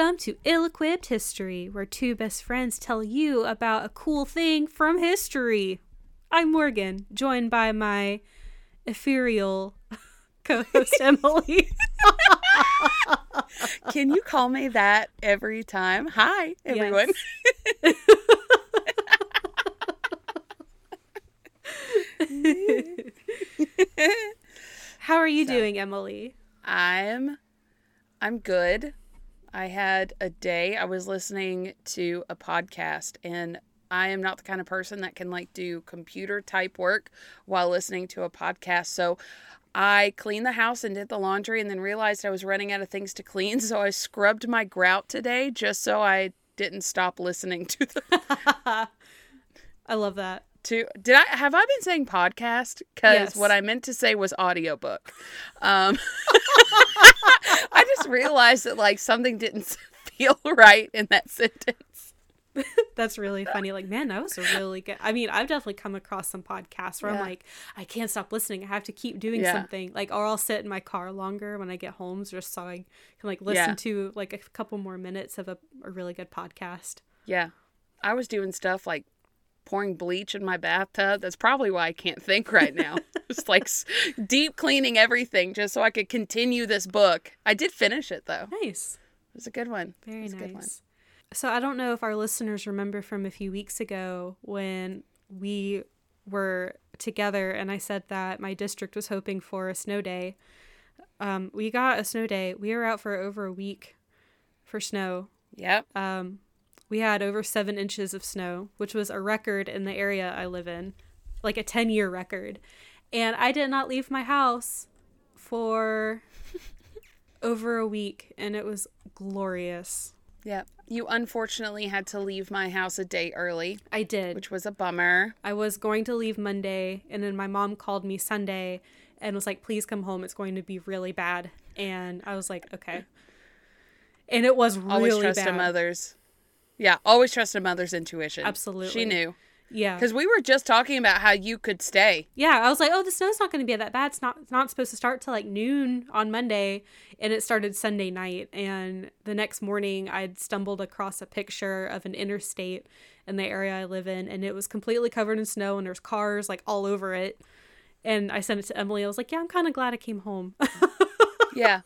Welcome to Ill Equipped History, where two best friends tell you about a cool thing from history. I'm Morgan, joined by my ethereal co host Emileigh. Can you call me that every time? Hi, everyone. How are you doing, Emileigh? I'm I'm good. I had a day I was listening to a podcast and I am not the kind of person that can like do computer type work while listening to a podcast. So I cleaned the house and did the laundry and then realized I was running out of things to clean. So I scrubbed my grout today just so I didn't stop listening to the I love that. To did I have I been saying podcast? Because Yes. what I meant to say was audiobook. Um I just realized that like something didn't feel right in that sentence. That's really funny. Like, man, that was a really good. I mean, I've definitely come across some podcasts where I'm like, I can't stop listening. I have to keep doing Yeah. something. Like, or I'll sit in my car longer when I get home just so I can like listen Yeah. to like a couple more minutes of a, a really good podcast. Yeah. I was doing stuff like pouring bleach in my bathtub. That's probably why I can't think right now. Just like deep cleaning everything just so I could continue this book. I did finish it though. Nice. It was a good one. It Very a good one. nice. So I don't know if our listeners remember from a few weeks ago when we were together and I said that my district was hoping for a snow day. Um, we got a snow day. We were out for over a week for snow. Yep. Um, we had over seven inches of snow, which was a record in the area I live in, like a 10 year record. And I did not leave my house for over a week, and it was glorious. Yep. You unfortunately had to leave my house a day early, I did. which was a bummer. I was going to leave Monday, and then my mom called me Sunday and was like, please come home. It's going to be really bad. And I was like, okay. And it was really Always trust bad. a mother's. Yeah, always trust a mother's intuition. Absolutely. She knew. Yeah. Because we were just talking about how you could stay. Yeah, I was like, oh, the snow's not going to be that bad. It's not it's not supposed to start till like noon on Monday, and it started Sunday night. And the next morning, I'd stumbled across a picture of an interstate in the area I live in, and it was completely covered in snow, and there's cars like all over it. And I sent it to Emileigh. I was like, yeah, I'm kind of glad I came home. Yeah.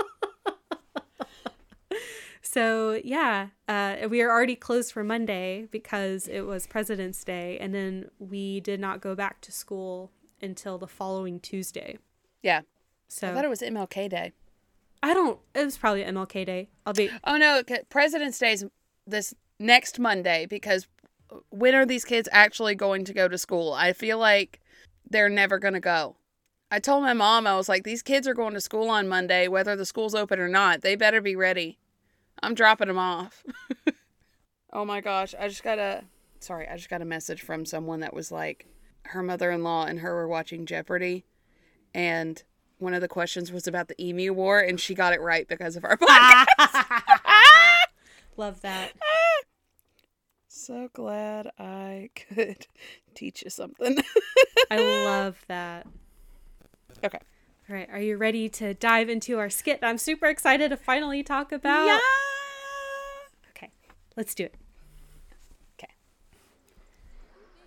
So yeah, uh, we are already closed for Monday because it was President's Day, and then we did not go back to school until the following Tuesday. yeah. So I thought it was MLK Day. I don't. It was probably MLK Day. I'll be. Oh no, President's Day is this next Monday because when are these kids actually going to go to school? I feel like they're never going to go. I told my mom I was like these kids are going to school on Monday whether the school's open or not. They better be ready. I'm dropping them off. oh my gosh, I just got a sorry, I just got a message from someone that was like her mother-in-law and her were watching Jeopardy and one of the questions was about the Emu War and she got it right because of our podcast. Love that. So glad I could teach you something. I love that. okay. All right, are you ready to dive into our skit? I'm super excited to finally talk about. Yeah. Let's do it. Okay.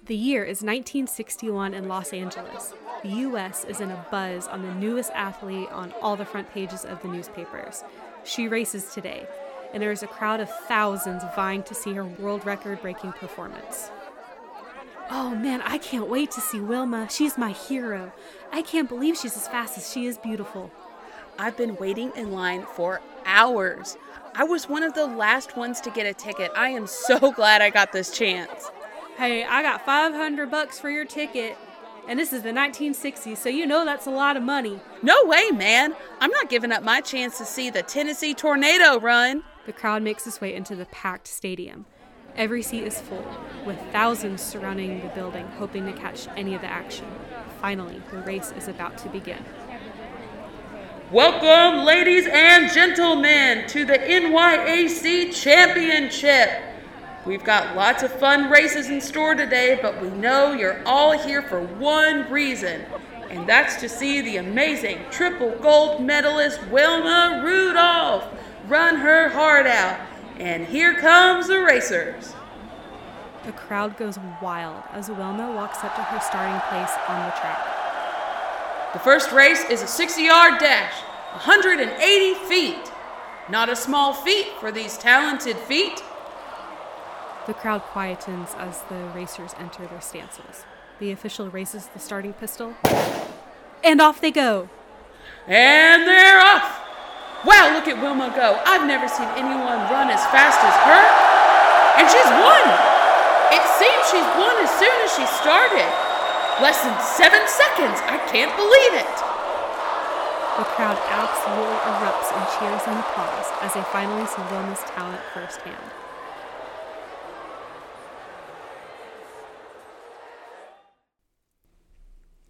The year is 1961 in Los Angeles. The U.S. is in a buzz on the newest athlete on all the front pages of the newspapers. She races today, and there is a crowd of thousands vying to see her world record breaking performance. Oh man, I can't wait to see Wilma. She's my hero. I can't believe she's as fast as she is beautiful. I've been waiting in line for hours. I was one of the last ones to get a ticket. I am so glad I got this chance. Hey, I got 500 bucks for your ticket. And this is the 1960s, so you know that's a lot of money. No way, man. I'm not giving up my chance to see the Tennessee Tornado run. The crowd makes its way into the packed stadium. Every seat is full, with thousands surrounding the building, hoping to catch any of the action. Finally, the race is about to begin. Welcome, ladies and gentlemen, to the NYAC Championship. We've got lots of fun races in store today, but we know you're all here for one reason, and that's to see the amazing triple gold medalist Wilma Rudolph run her heart out. And here comes the racers. The crowd goes wild as Wilma walks up to her starting place on the track. The first race is a 60 yard dash, 180 feet. Not a small feat for these talented feet. The crowd quietens as the racers enter their stances. The official raises the starting pistol, and off they go. And they're off. Wow, look at Wilma go. I've never seen anyone run as fast as her. And she's won. It seems she's won as soon as she started. Less than seven seconds. I can't believe it. The crowd absolutely erupts in cheers and applause as they finally see Wilma's talent firsthand.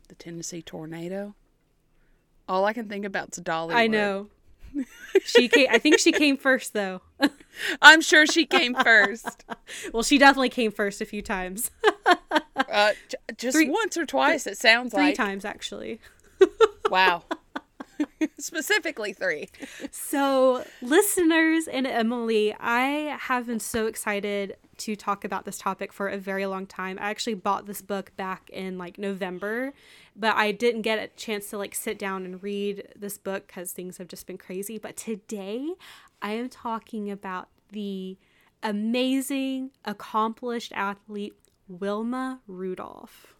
The Tennessee tornado. All I can think about is Dolly. I know. she came, I think she came first though. I'm sure she came first. well, she definitely came first a few times. uh, j- just Three- once or twice, it sounds Three like. times actually. Wow. Specifically three. So, listeners and Emileigh, I have been so excited to talk about this topic for a very long time. I actually bought this book back in like November, but I didn't get a chance to like sit down and read this book cuz things have just been crazy. But today, I am talking about the amazing, accomplished athlete Wilma Rudolph.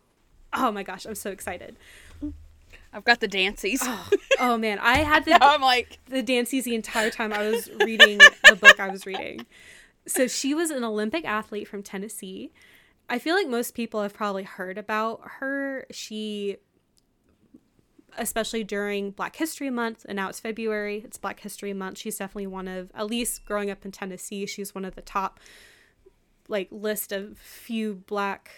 Oh my gosh, I'm so excited. I've got the dancies. Oh, oh man, I had the I'm like, the dances the entire time I was reading the book I was reading. So she was an Olympic athlete from Tennessee. I feel like most people have probably heard about her. She especially during Black History Month, and now it's February, it's Black History Month. She's definitely one of at least growing up in Tennessee, she's one of the top like list of few black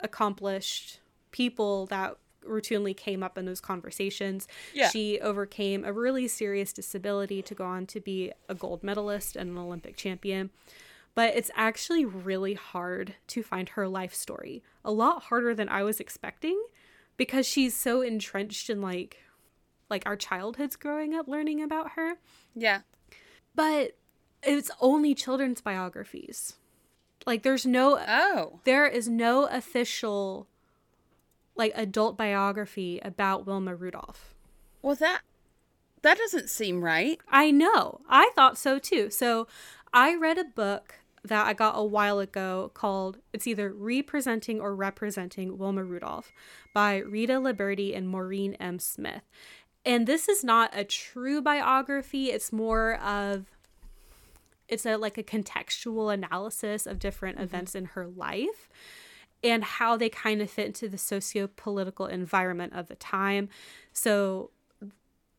accomplished people that routinely came up in those conversations. Yeah. She overcame a really serious disability to go on to be a gold medalist and an Olympic champion. But it's actually really hard to find her life story. A lot harder than I was expecting because she's so entrenched in like like our childhoods growing up learning about her. yeah. But it's only children's biographies. Like there's no Oh. there is no official like adult biography about Wilma Rudolph. Well, that that doesn't seem right. I know. I thought so too. So I read a book that I got a while ago called it's either Representing or Representing Wilma Rudolph by Rita Liberti and Maureen M. Smith. And this is not a true biography, it's more of it's a like a contextual analysis of different mm-hmm. events in her life and how they kind of fit into the socio-political environment of the time. So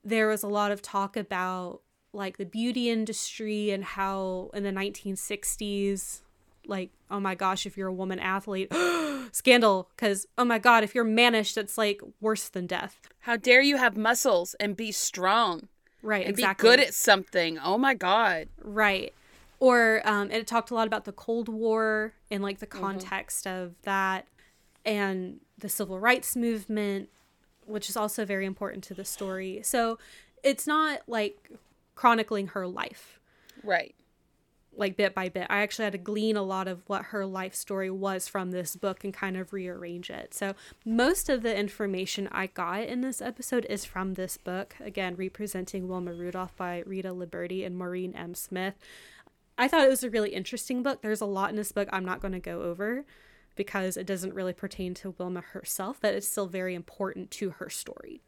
there was a lot of talk about like the beauty industry and how in the 1960s like oh my gosh if you're a woman athlete scandal cuz oh my god if you're mannish that's like worse than death. How dare you have muscles and be strong right and exactly be good at something? Oh my god. Right. Or um, it talked a lot about the Cold War and like the context of that and the civil rights movement, which is also very important to the story. So it's not like chronicling her life Right. Like bit by bit. I actually had to glean a lot of what her life story was from this book and kind of rearrange it. So, most of the information I got in this episode is from this book. Again, representing Wilma Rudolph by Rita Liberti and Maureen M. Smith. I thought it was a really interesting book. There's a lot in this book I'm not going to go over because it doesn't really pertain to Wilma herself, but it's still very important to her story.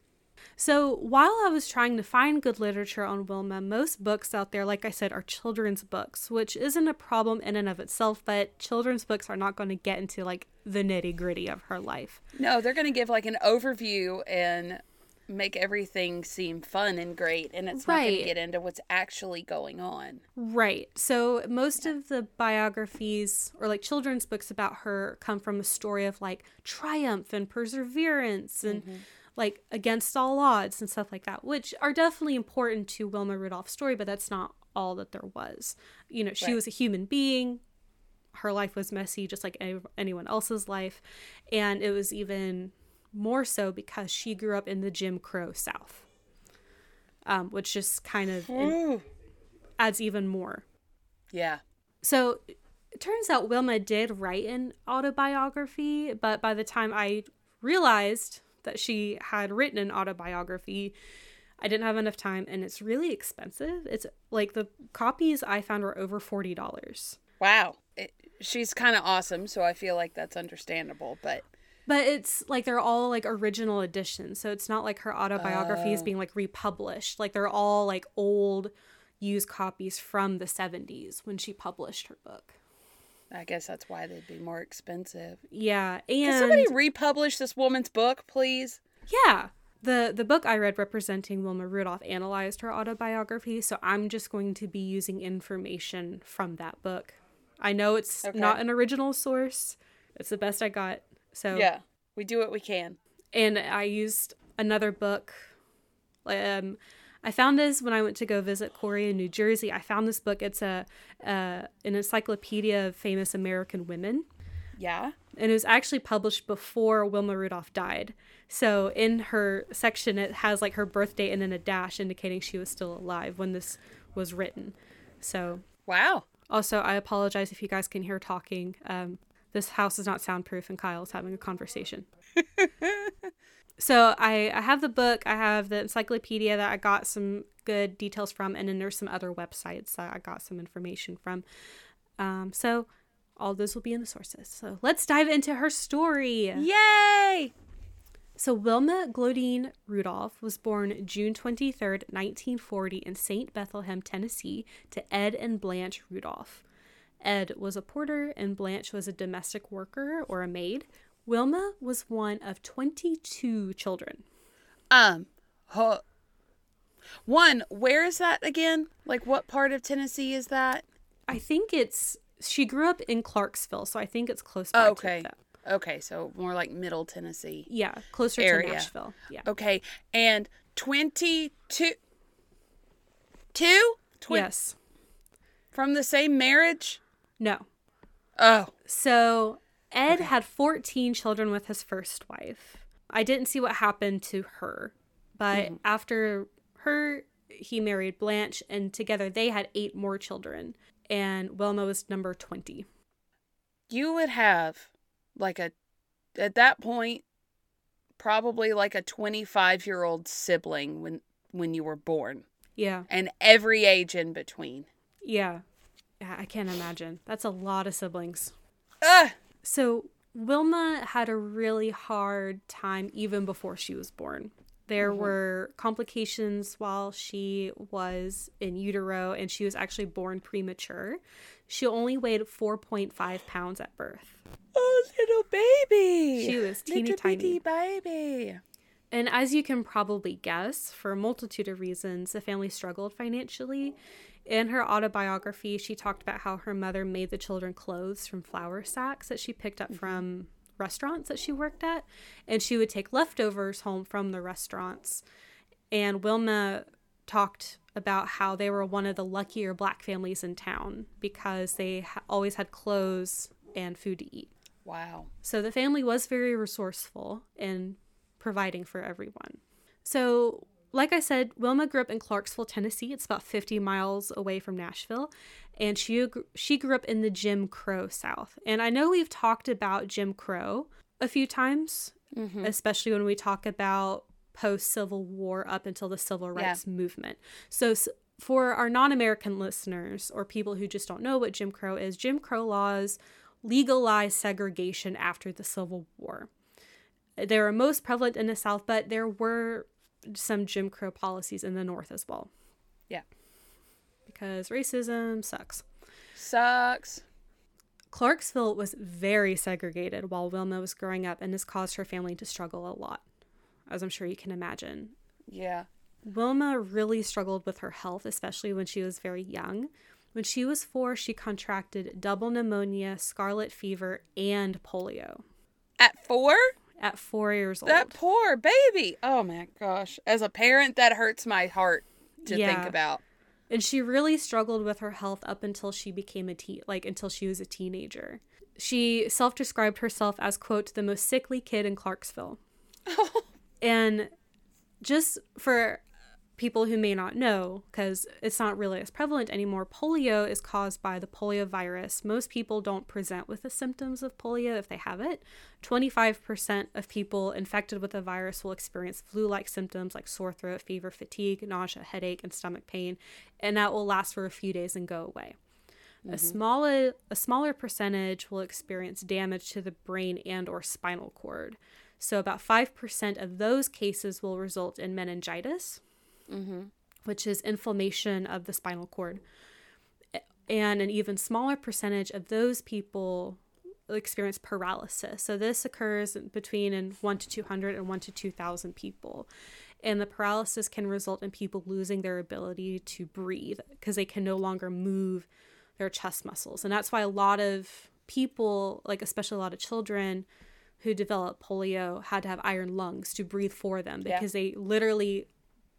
So, while I was trying to find good literature on Wilma, most books out there, like I said, are children's books, which isn't a problem in and of itself, but children's books are not going to get into like the nitty gritty of her life. No, they're going to give like an overview and make everything seem fun and great, and it's not going to get into what's actually going on. Right. So, most of the biographies or like children's books about her come from a story of like triumph and perseverance and mm-hmm. Like against all odds and stuff like that, which are definitely important to Wilma Rudolph's story, but that's not all that there was. You know, she Right. was a human being. Her life was messy, just like any- anyone else's life. And it was even more so because she grew up in the Jim Crow South, um, which just kind of in- adds even more Yeah. So it turns out Wilma did write an autobiography, but by the time I realized that she had written an autobiography, I didn't have enough time and it's really expensive. It's like the copies I found were over $40. Wow. It, she's kind of awesome, so I feel like that's understandable, but But it's like they're all like original editions. So it's not like her autobiography is Oh. being like republished. Like they're all like old used copies from the 70s when she published her book. I guess that's why they'd be more expensive. Yeah. Can And somebody republish this woman's book, please? yeah. The the book I read representing Wilma Rudolph analyzed her autobiography, so I'm just going to be using information from that book. I know it's Okay. not an original source. It's the best I got. So Yeah. We do what we can. and I used another book. Um, I found this when I went to go visit Corey in New Jersey. I found this book. It's a uh, an encyclopedia of famous American women, Yeah. and it was actually published before Wilma Rudolph died. So in her section, it has like her birth date and then a dash indicating she was still alive when this was written. So Wow. also, I apologize if you guys can hear talking. Um, this house is not soundproof, and Kyle's having a conversation. so I, I have the book. I have the encyclopedia that I got some good details from, and then there's some other websites that I got some information from. Um, so all those will be in the sources. So let's dive into her story. Yay! So Wilma Glodean Rudolph was born June 23rd, 1940 in St. Bethlehem, Tennessee to Ed and Blanche Rudolph. Ed was a porter and Blanche was a domestic worker or a maid. Wilma was one of 22 children. Um, one, where is that again? Like, what part of Tennessee is that? I think it's she grew up in Clarksville, so I think it's close by Oh, okay. Okay, so more like Middle Tennessee. Yeah, closer Area. to Nashville. Yeah. Okay, and 22 two Twen- yes. from the same marriage? No. Oh, So Ed had 14 children with his first wife. I didn't see what happened to her, but mm-hmm. after her, he married Blanche, and together they had eight more children. And Wilma was number 20. you would have like a at that point probably like a 25 year old sibling when when you were born Yeah. and every age in between Yeah. Yeah, I can't imagine. That's a lot of siblings. Ugh. So Wilma had a really hard time even before she was born. There mm-hmm. were complications while she was in utero, and she was actually born premature. She only weighed 4.5 pounds at birth. oh little baby She was teeny little tiny. baby And as you can probably guess, for a multitude of reasons, the family struggled financially. In her autobiography, she talked about how her mother made the children clothes from flour sacks that she picked up mm-hmm. from restaurants that she worked at. And she would take leftovers home from the restaurants. And Wilma talked about how they were one of the luckier black families in town because they ha- always had clothes and food to eat. wow So the family was very resourceful in providing for everyone. So, like I said, Wilma grew up in Clarksville, Tennessee. It's about 50 miles away from Nashville, and she she grew up in the Jim Crow South. And I know we've talked about Jim Crow a few times, mm-hmm. especially when we talk about post Civil War up until the Civil Yeah. Rights Movement. So, for our non American listeners or people who just don't know what Jim Crow is, Jim Crow laws legalized segregation after the Civil War. They were most prevalent in the South, but there were some Jim Crow policies in the North as well. Yeah. Because racism sucks. sucks Clarksville was very segregated while Wilma was growing up, and this caused her family to struggle a lot, as I'm sure you can imagine. yeah Wilma really struggled with her health, especially when she was very young. When she was four, she contracted double pneumonia, scarlet fever, and polio at four at four years old. that poor baby oh my gosh as a parent that hurts my heart to think about and she really struggled with her health up until she became a teen, like until she was a teenager. She self-described herself as quote the most sickly kid in Clarksville. and just for people who may not know, because it's not really as prevalent anymore, polio is caused by the polio virus. Most people don't present with the symptoms of polio if they have it. 25% of people infected with the virus will experience flu like symptoms like sore throat, fever, fatigue, nausea, headache, and stomach pain, and that will last for a few days and go away. A mm-hmm. smaller a smaller percentage will experience damage to the brain and or spinal cord. So about 5% of those cases will result in meningitis, Mm-hmm. which is inflammation of the spinal cord. And an even smaller percentage of those people experience paralysis. So this occurs between in 1 to 200 and 1 to 2,000 people. And the paralysis can result in people losing their ability to breathe because they can no longer move their chest muscles. And that's why a lot of people, like especially a lot of children who develop polio, had to have iron lungs to breathe for them Yeah. because they literally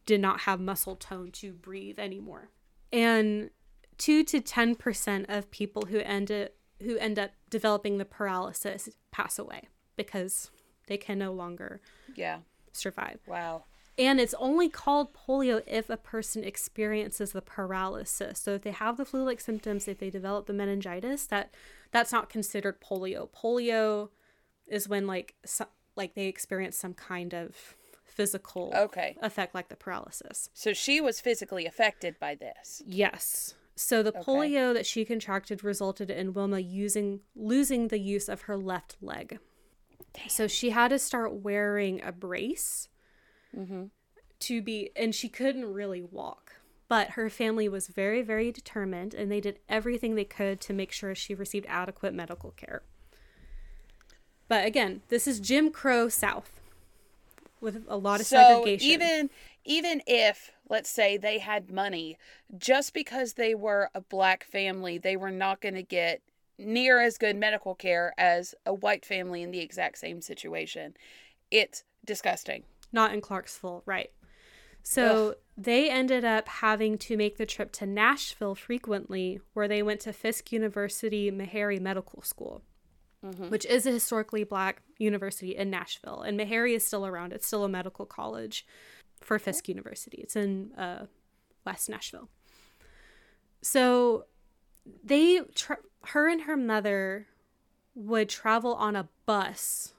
did not have muscle tone to breathe anymore. And 2 to 10% of people who end up, who end up developing the paralysis pass away because they can no longer Yeah. survive. Wow. And it's only called polio if a person experiences the paralysis. So if they have the flu-like symptoms, if they develop the meningitis, that that's not considered polio. Polio is when like so, like they experience some kind of physical Okay. effect like the paralysis. So she was physically affected by this. Yes. So the Okay. polio that she contracted resulted in Wilma using losing the use of her left leg. So she had to start wearing a brace mm-hmm. to be, and she couldn't really walk. But her family was very, very determined, and they did everything they could to make sure she received adequate medical care. But again, this is Jim Crow South with a lot of So segregation. even even if let's say they had money, just because they were a black family, they were not going to get near as good medical care as a white family in the exact same situation. It's disgusting. not in Clarksville, right. So they ended up having to make the trip to Nashville frequently, where they went to Fisk University Meharry Medical School, which is a historically black university in Nashville. And Meharry is still around, it's still a medical college for Fisk University. It's in uh, West Nashville. So they, tra- her and her mother would travel on a bus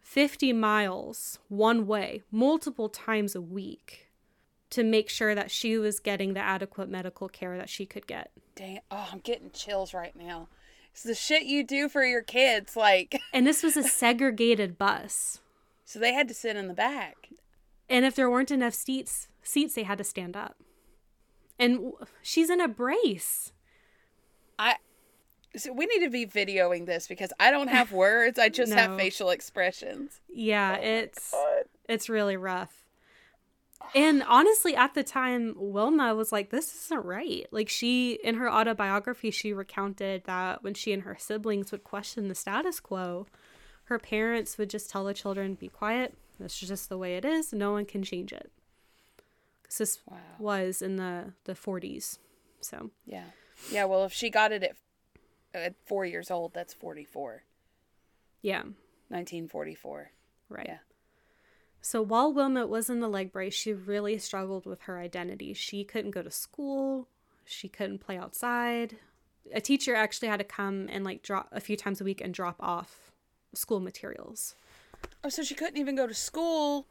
50 miles one way multiple times a week to make sure that she was getting the adequate medical care that she could get. Dang, oh, I'm getting chills right now. It's the shit you do for your kids like And this was a segregated bus. so they had to sit in the back. And if there weren't enough seats, seats they had to stand up. And she's in a brace. I so we need to be videoing this because I don't have words. I just have facial expressions. Yeah, oh it's it's really rough. And honestly, at the time, Wilma was like, this isn't right. Like, she, in her autobiography, she recounted that when she and her siblings would question the status quo, her parents would just tell the children, be quiet. This is just the way it is. No one can change it. 'Cause this Wow. was in the, the 40s. So, Yeah. Yeah, well if she got it at at 4 years old, that's 44. yeah, 1944. right. Yeah. So while Wilma was in the leg brace, she really struggled with her identity. She couldn't go to school. She couldn't play outside. A teacher actually had to come and like drop a few times a week and drop off school materials. Oh, so she couldn't even go to school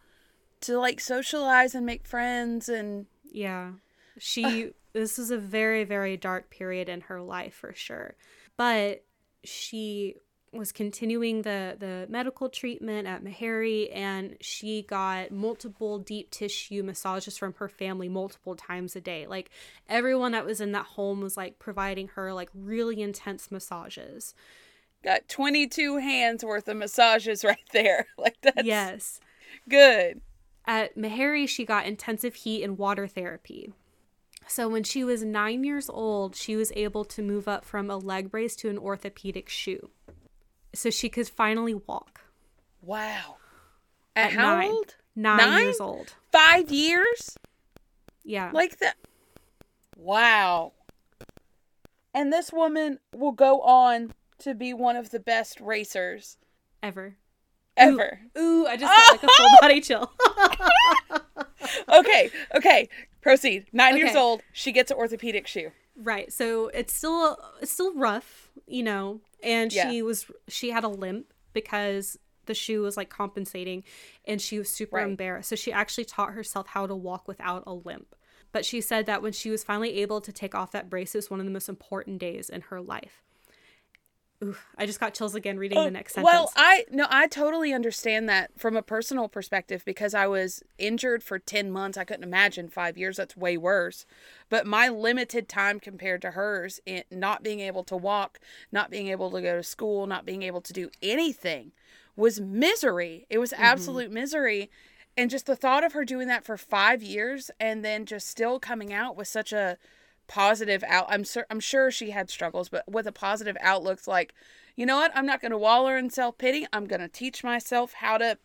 to like socialize and make friends and Yeah. She this was a very very dark period in her life for sure. But she was continuing the the medical treatment at Meharry and she got multiple deep tissue massages from her family multiple times a day. Like everyone that was in that home was like providing her like really intense massages. got 22 hands worth of massages right there. Like that's yes. good. At Meharry, she got intensive heat and water therapy. So when she was nine years old, she was able to move up from a leg brace to an orthopedic shoe. So she could finally walk. Wow. At, At how nine. old? Nine, Nine? years old. 5 years? Yeah. Like that. Wow. And this woman will go on to be one of the best racers ever. ever. Ooh, I just got like a full body chill. okay, okay. Proceed. Nine years old. She gets an orthopedic shoe. Right. So it's still it's still rough, you know. And Yeah. she was she had a limp because the shoe was like compensating and she was super Right. embarrassed. So she actually taught herself how to walk without a limp. But she said that when she was finally able to take off that brace, it was one of the most important days in her life. Oof, I just got chills again reading the oh, next sentence. Oh, Well, I no, I totally understand that from a personal perspective because I was injured for 10 months. I couldn't imagine 5 years. That's way worse. But my limited time compared to hers in not being able to walk, not being able to go to school, not being able to do anything was misery. It was mm-hmm. absolute misery. And just the thought of her doing that for 5 years and then just still coming out with such a positive out I'm sur- I'm sure she had struggles but with a positive outlook like you know what I'm not going to wallow in self-pity I'm going to teach myself how to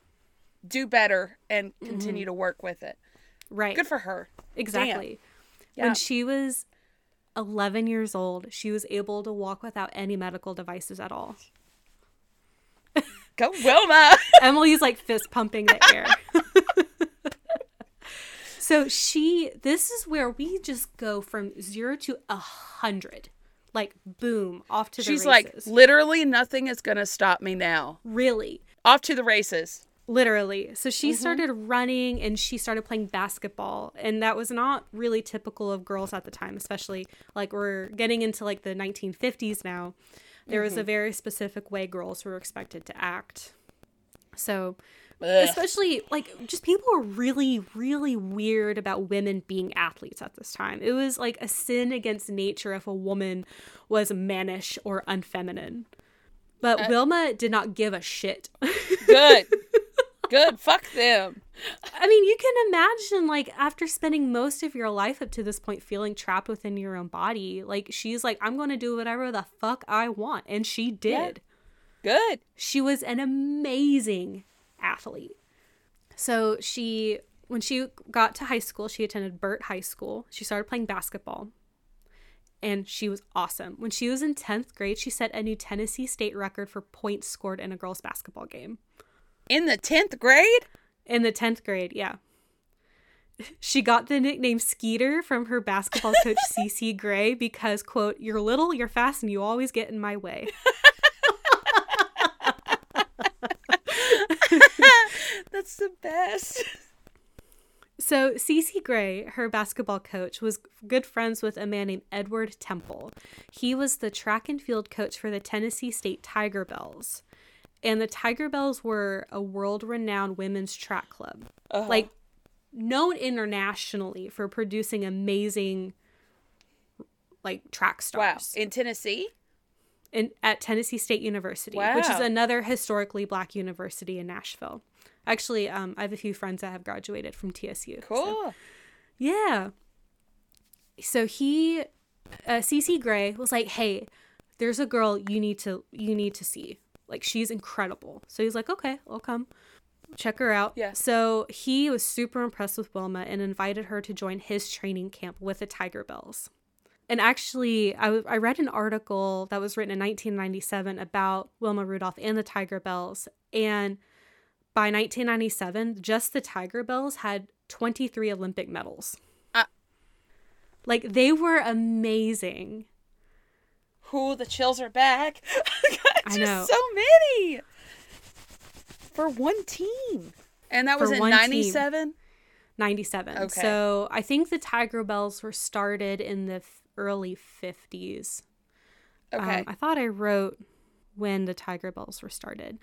do better and mm-hmm. continue to work with it right. good for her Exactly. Yeah. When she was 11 years old, she was able to walk without any medical devices at all. go Wilma Emileigh's like fist pumping the air. so she, this is where we just go from zero to a hundred, like boom, off to the races. she's like literally nothing is going to stop me now really, off to the races literally. So she Mm-hmm. started running and she started playing basketball, and that was not really typical of girls at the time, especially like we're getting into like the 1950s now. There was Mm-hmm. a very specific way girls were expected to act. So Ugh. especially like just people were really really weird about women being athletes at this time. It was like a sin against nature if a woman was mannish or unfeminine. But Uh, wilma did not give a shit. Good. Good. Fuck them. I mean you can imagine like after spending most of your life up to this point feeling trapped within your own body like she's like i'm going to do whatever the fuck i want and she did. Good. She was an amazing athlete. So she when she got to high school, she attended Burt High School. She started playing basketball. And she was awesome. When she was in 10th grade, she set a new Tennessee state record for points scored in a girls basketball game. in the 10th grade In the 10th grade, yeah. She got the nickname Skeeter from her basketball coach CC Gray because quote, "You're little, you're fast, and you always get in my way." that's the best So, Cece Gray, her basketball coach, was good friends with a man named Edward Temple. He was the track and field coach for the Tennessee State Tigerbelles. And the Tigerbelles were a world renowned women's track club. Uh-huh. Like, known internationally for producing amazing, like, track stars. wow in Tennessee in, at Tennessee State University, which is another historically black university in Nashville. Actually, um, I have a few friends that have graduated from TSU. so- cool yeah. So he, uh, CC Gray was like, "Hey, there's a girl you need to you need to see. Like she's incredible." So he's like, "Okay, I'll come." Check her out. Yeah. So he was super impressed with Wilma and invited her to join his training camp with the Tigerbelles. And actually, I, w- I read an article that was written in 1997 about Wilma Rudolph and the Tigerbelles. And by 1997, just the Tigerbelles had 23 Olympic medals. Uh- like, they were amazing. Who the chills are back. I know. so many for one team, and that was For in '97. 97. Okay. So I think the Tigerbelles were started in the f- early 50s. Okay, Um, I thought I wrote when the Tigerbelles were started.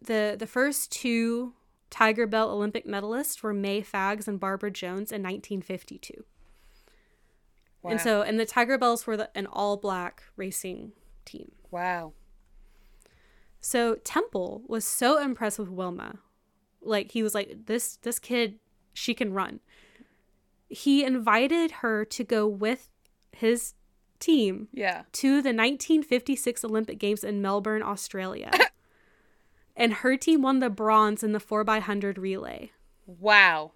The the first two Tigerbelle Olympic medalists were Mae Faggs and Barbara Jones in 1952. Wow. And so and the Tigerbelles were the, an all black racing team. wow, So Temple was so impressed with Wilma. Like he was like this this kid she can run. He invited her to go with his team yeah, to the 1956 Olympic Games in Melbourne, Australia. and her team won the bronze in the 4x100 relay. wow.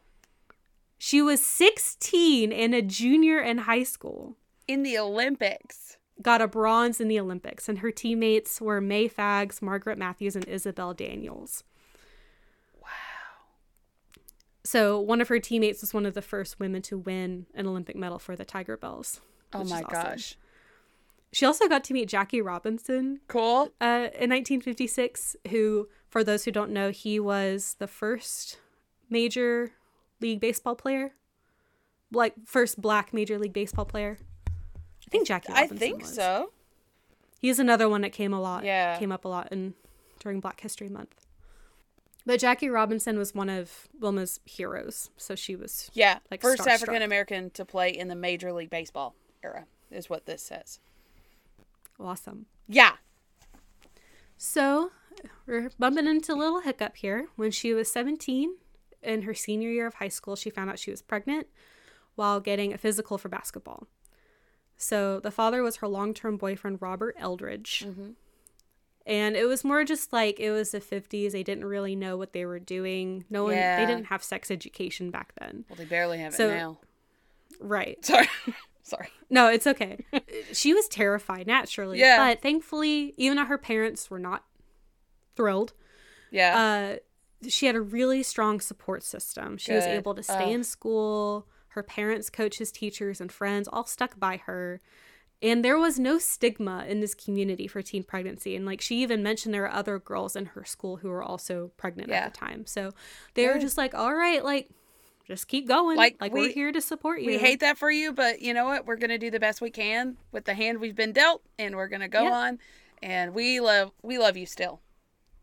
She was 16 and a junior in high school. In the Olympics, Got a bronze in the Olympics, and her teammates were Mae Faggs, Margaret Matthews, and Isabelle Daniels. wow. So one of her teammates was one of the first women to win an Olympic medal for the Tigerbelles. Oh my awesome. gosh. She also got to meet Jackie Robinson Cool. uh, in 1956, who, for those who don't know, he was the first major league baseball player, like first black major league baseball player. I think Jackie. I think was. so. He's another one that came a lot. Yeah. came up a lot in during Black History Month. But Jackie Robinson was one of Wilma's heroes, so she was Yeah. Like First. African American to play in the Major League Baseball era is what this says. awesome. Yeah. So we're bumping into a little hiccup here. When she was 17, in her senior year of high school, she found out she was pregnant while getting a physical for basketball. So the father was her long term boyfriend, Robert Eldridge. Mm-hmm. And it was more just like it was the 50s. They didn't really know what they were doing. No one, Yeah. they didn't have sex education back then. Well, they barely have So- it now. Right. Sorry. Sorry. No, it's okay. she was terrified naturally. Yeah. But thankfully, even though her parents were not thrilled, Yeah. uh, she had a really strong support system. She was able to stay in school. Her parents, coaches, teachers, and friends all stuck by her. And there was no stigma in this community for teen pregnancy. And like she even mentioned, there are other girls in her school who were also pregnant Yeah. at the time. So they were just like, all right, like, just keep going. Like, Like, we- we're here to support you. we hate that for you, but you know what? We're gonna do the best we can with the hand we've been dealt, and we're gonna go Yeah. on. And we love we love you still,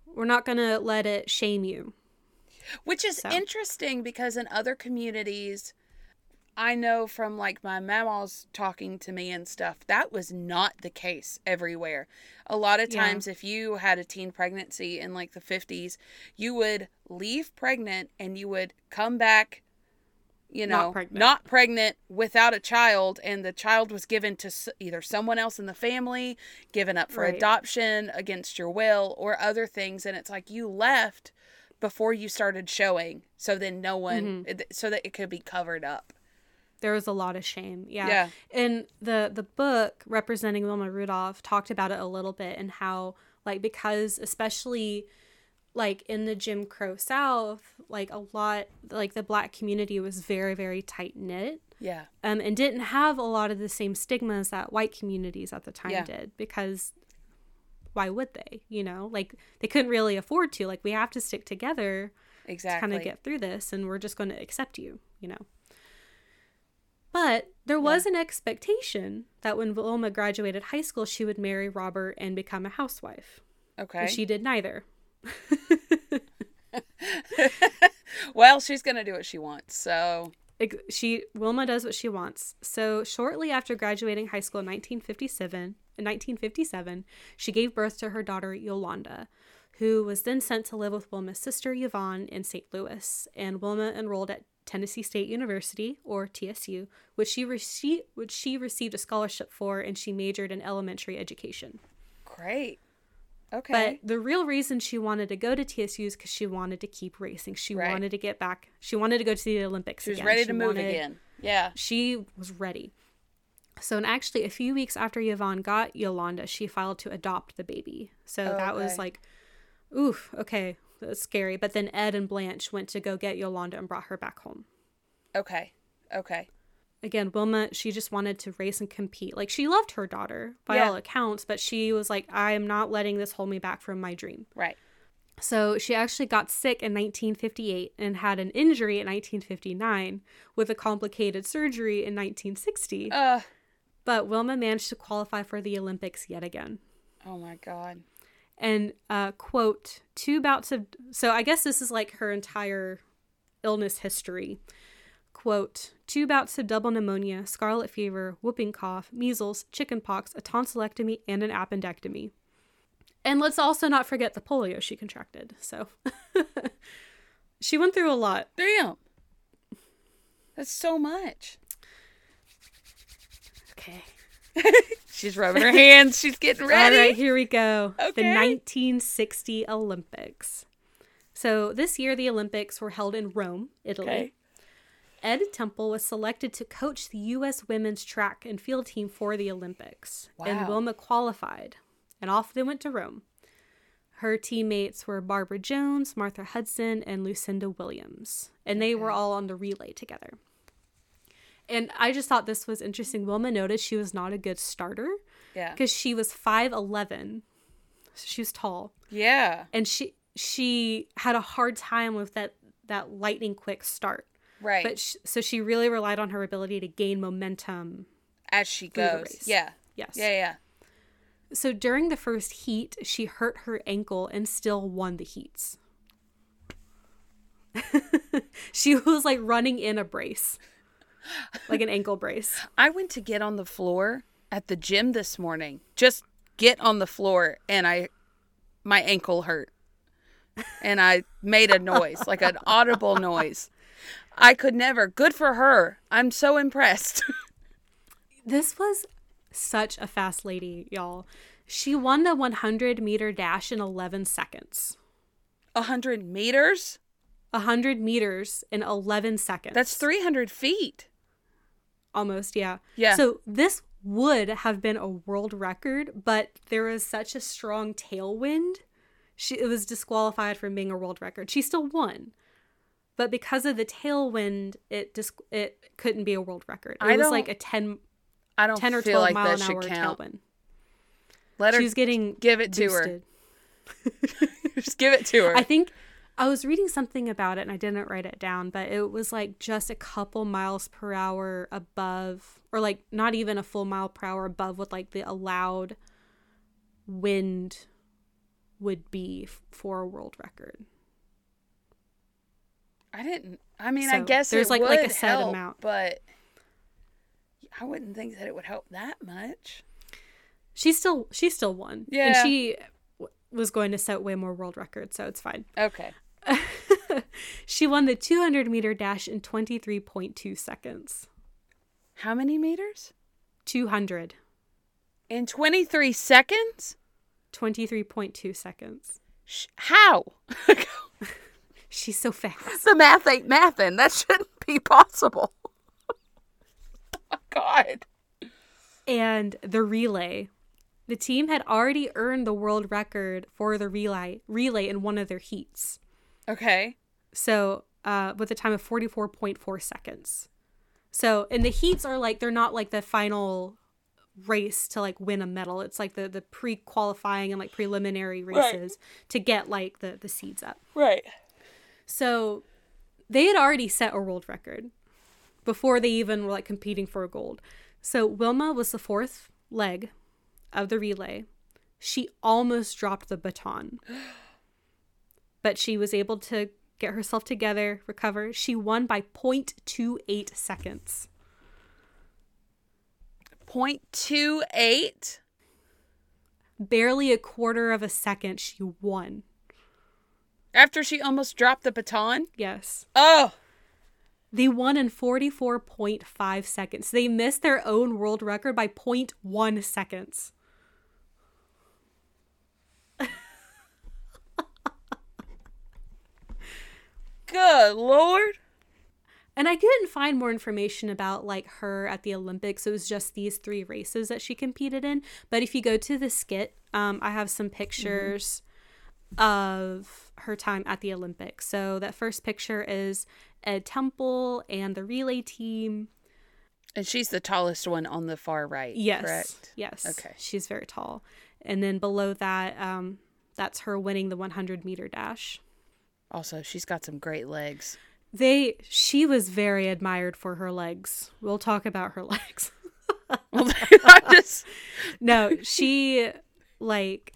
We're not going to let it shame you. which is So. interesting because in other communities, I know from like my mama's talking to me and stuff, that was not the case everywhere. A lot of Yeah. times, if you had a teen pregnancy in like the 50s, you would leave pregnant and you would come back, you Not know, pregnant. not pregnant without a child, and the child was given to either someone else in the family, given up for Right. adoption against your will, or other things. And it's like you left before you started showing so then no one Mm-hmm. so that it could be covered up There was a lot of shame. Yeah. Yeah. And the the book representing Wilma Rudolph talked about it a little bit and how like because especially like in the Jim Crow South, like a lot like the black community was very very tight knit. yeah Um, and didn't have a lot of the same stigmas that white communities at the time Yeah. did because why would they? You know, like they couldn't really afford to. Like we have to stick together exactly to kind of get through this and we're just going to accept you, you know. But there was an expectation that when Wilma graduated high school, she would marry Robert and become a housewife. okay she did neither. well she's gonna do what she wants so She Wilma does what she wants. So shortly after graduating high school in 1957, in 1957, she gave birth to her daughter Yolanda, who was then sent to live with Wilma's sister Yvonne in St. Louis. And Wilma enrolled at Tennessee State University, or TSU, which she received which she received a scholarship for, and she majored in elementary education. great But the real reason she wanted to go to TSU is because she wanted to keep racing. She Right. wanted to get back. She wanted to go to the Olympics. she was again. ready She to move wanted- again yeah she was ready. So, and actually, a few weeks after Yvonne got Yolanda, she filed to adopt the baby. So oh, that was like, oof, okay, that's scary. But then Ed and Blanche went to go get Yolanda and brought her back home. okay okay Again, Wilma, she just wanted to race and compete. Like, she loved her daughter by Yeah. all accounts, but she was like, I am not letting this hold me back from my dream. right So she actually got sick in 1958 and had an injury in 1959 with a complicated surgery in 1960. uh But Wilma managed to qualify for the Olympics yet again. oh my god And, uh, quote, two bouts of. So I guess this is like her entire illness history. Quote, two bouts of double pneumonia, scarlet fever, whooping cough, measles, chickenpox, a tonsillectomy, and an appendectomy. And let's also not forget the polio she contracted. So she went through a lot. damn that's so much Okay. she's rubbing her hands she's getting ready All right, here we go. The 1960 Olympics. So this year, the Olympics were held in Rome, Italy. Okay. Ed Temple was selected to coach the U.S. women's track and field team for the Olympics. And Wilma qualified, and off they went to Rome. Her teammates were Barbara Jones, Martha Hudson, and Lucinda Williams, and they were all on the relay together. And I just thought this was interesting. Wilma noticed she was not a good starter Yeah. because she was 5'11. So she was tall. Yeah. And she she had a hard time with that that lightning quick start. Right. But sh- so she really relied on her ability to gain momentum. As she goes. Yeah. Yes. Yeah. Yeah. So during the first heat, she hurt her ankle and still won the heats. she was like running in a brace. Like an ankle brace. I went to get on the floor at the gym this morning. Just get on the floor and I my ankle hurt. And I made a noise, like an audible noise. I could never. Good for her. I'm so impressed. This was such a fast lady, y'all. She won the 100 meter dash in 11 seconds. Hundred meters? 100 meters in 11 seconds. That's 300 feet. almost, yeah. Yeah. So this would have been a world record, but there was such a strong tailwind, she it was disqualified from being a world record. She still won. But because of the tailwind, it dis- it couldn't be a world record. It I was like a 10, I don't 10 or feel 12 like mile an hour count. tailwind. Let her She's getting give it to her. just give it to her. I think I was reading something about it and I didn't write it down, but it was like just a couple miles per hour above, or like not even a full mile per hour above what like the allowed wind would be for a world record. I didn't. I mean, So, I guess there's, like- like a set help, amount. but I wouldn't think that it would help that much. She still she still won. Yeah. And she w- was going to set way more world records, so it's fine. Okay. she won the 200 meter dash in 23.2 seconds. How many meters? 200. In 23 seconds? 23.2 seconds. Sh- How? She's so fast. the math ain't mathin'. That shouldn't be possible. oh, God. and the relay. The team had already earned the world record for the relay relay in one of their heats. Okay. So, uh, with a time of 44.4 seconds. So, and the heats are like they're not like the final race to like win a medal. It's like the the pre-qualifying and like preliminary Right. races to get like the the seeds up. Right. So, they had already set a world record before they even were like competing for a gold. So Wilma was the fourth leg of the relay. She almost dropped the baton. But she was able to get herself together, recover. She won by 0.28 seconds. 0.28? Barely a quarter of a second she won. After she almost dropped the baton? Yes. Oh. They won in 44.5 seconds. They missed their own world record by 0.1 seconds. Good Lord. And I couldn't find more information about like her at the Olympics. It was just these three races that she competed in. But if you go to the skit, um, I have some pictures of her time at the Olympics. So that first picture is Ed Temple and the relay team. And she's the tallest one on the far right. Yes, Correct. yes. Okay. she's very tall. And then below that, um, that's her winning the 100 meter dash. Also, she's got some great legs. They, she was very admired for her legs. We'll talk about her legs. Well, I just no she like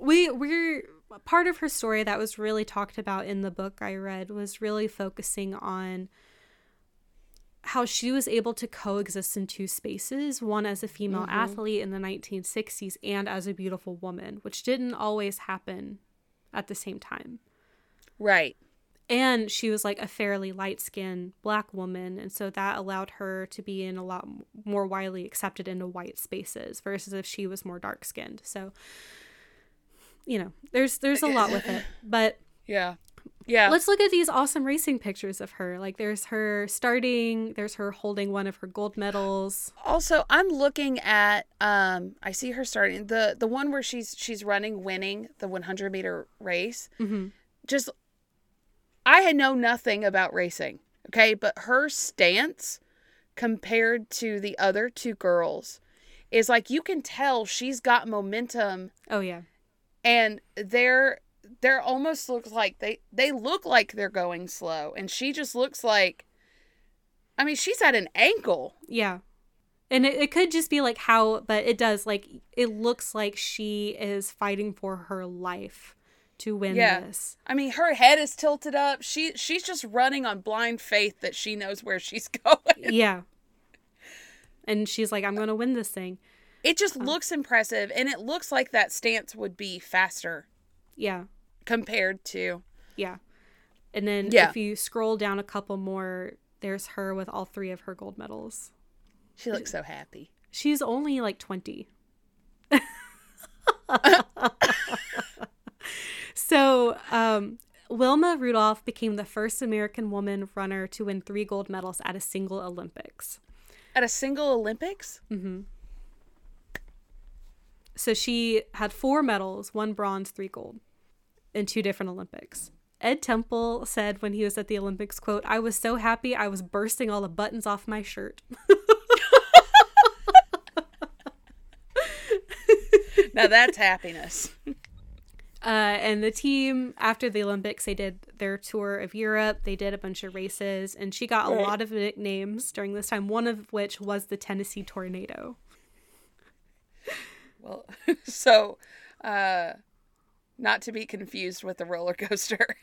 we we're part of her story that was really talked about in the book i read was really focusing on how she was able to coexist in two spaces one as a female mm-hmm. athlete in the 1960s and as a beautiful woman which didn't always happen at the same time. Right. and she was like a fairly light skinned black woman and so that allowed her to be in a lot more widely accepted into white spaces versus if she was more dark skinned so you know there's there's a lot with it but Yeah. Yeah. Let's look at these awesome racing pictures of her. Like there's her starting, there's her holding one of her gold medals. Also, I'm looking at um I see her starting the the one where she's she's running winning the 100 meter race. Mm-hmm. Just I had know nothing about racing, okay? But her stance compared to the other two girls is like you can tell she's got momentum Oh yeah. And they're they're almost looks like they they look like they're going slow and she just looks like I mean, she's at an ankle. Yeah. And it, it could just be like how, but it does, like, it looks like she is fighting for her life to win Yeah. this. I mean, her head is tilted up. She she's just running on blind faith that she knows where she's going. yeah. And she's like, I'm going to win this thing. It just looks impressive and it looks like that stance would be faster Yeah. compared to Yeah. And then Yeah. if you scroll down a couple more, there's her with all three of her gold medals. She looks so happy. She's only like 20. so, um, Wilma Rudolph became the first American woman runner to win three gold medals at a single Olympics. At a single Olympics? So she had four medals one bronze, three gold in two different Olympics. Ed Temple said when he was at the Olympics, quote, I was so happy I was bursting all the buttons off my shirt. Now that's happiness. Uh, and the team, after the Olympics, they did their tour of Europe. They did a bunch of races, and she got a Right. lot of nicknames during this time, one of which was the Tennessee Tornado. Well, so uh not to be confused with the roller coaster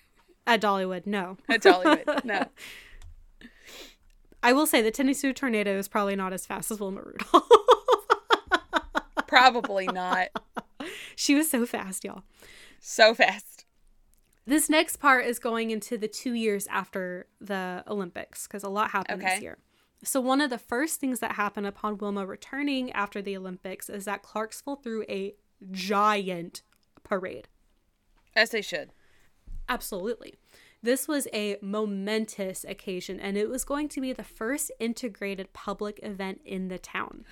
At Dollywood, no. at Dollywood. No. I will say the Tennessee Tornado is probably not as fast as Wilma Rudolph. Probably not. she was so fast, y'all. So fast. This next part is going into the two years after the Olympics because a lot happened this year. So, one of the first things that happened upon Wilma returning after the Olympics is that Clarksville threw a giant parade. As they should. Absolutely. This was a momentous occasion, and it was going to be the first integrated public event in the town.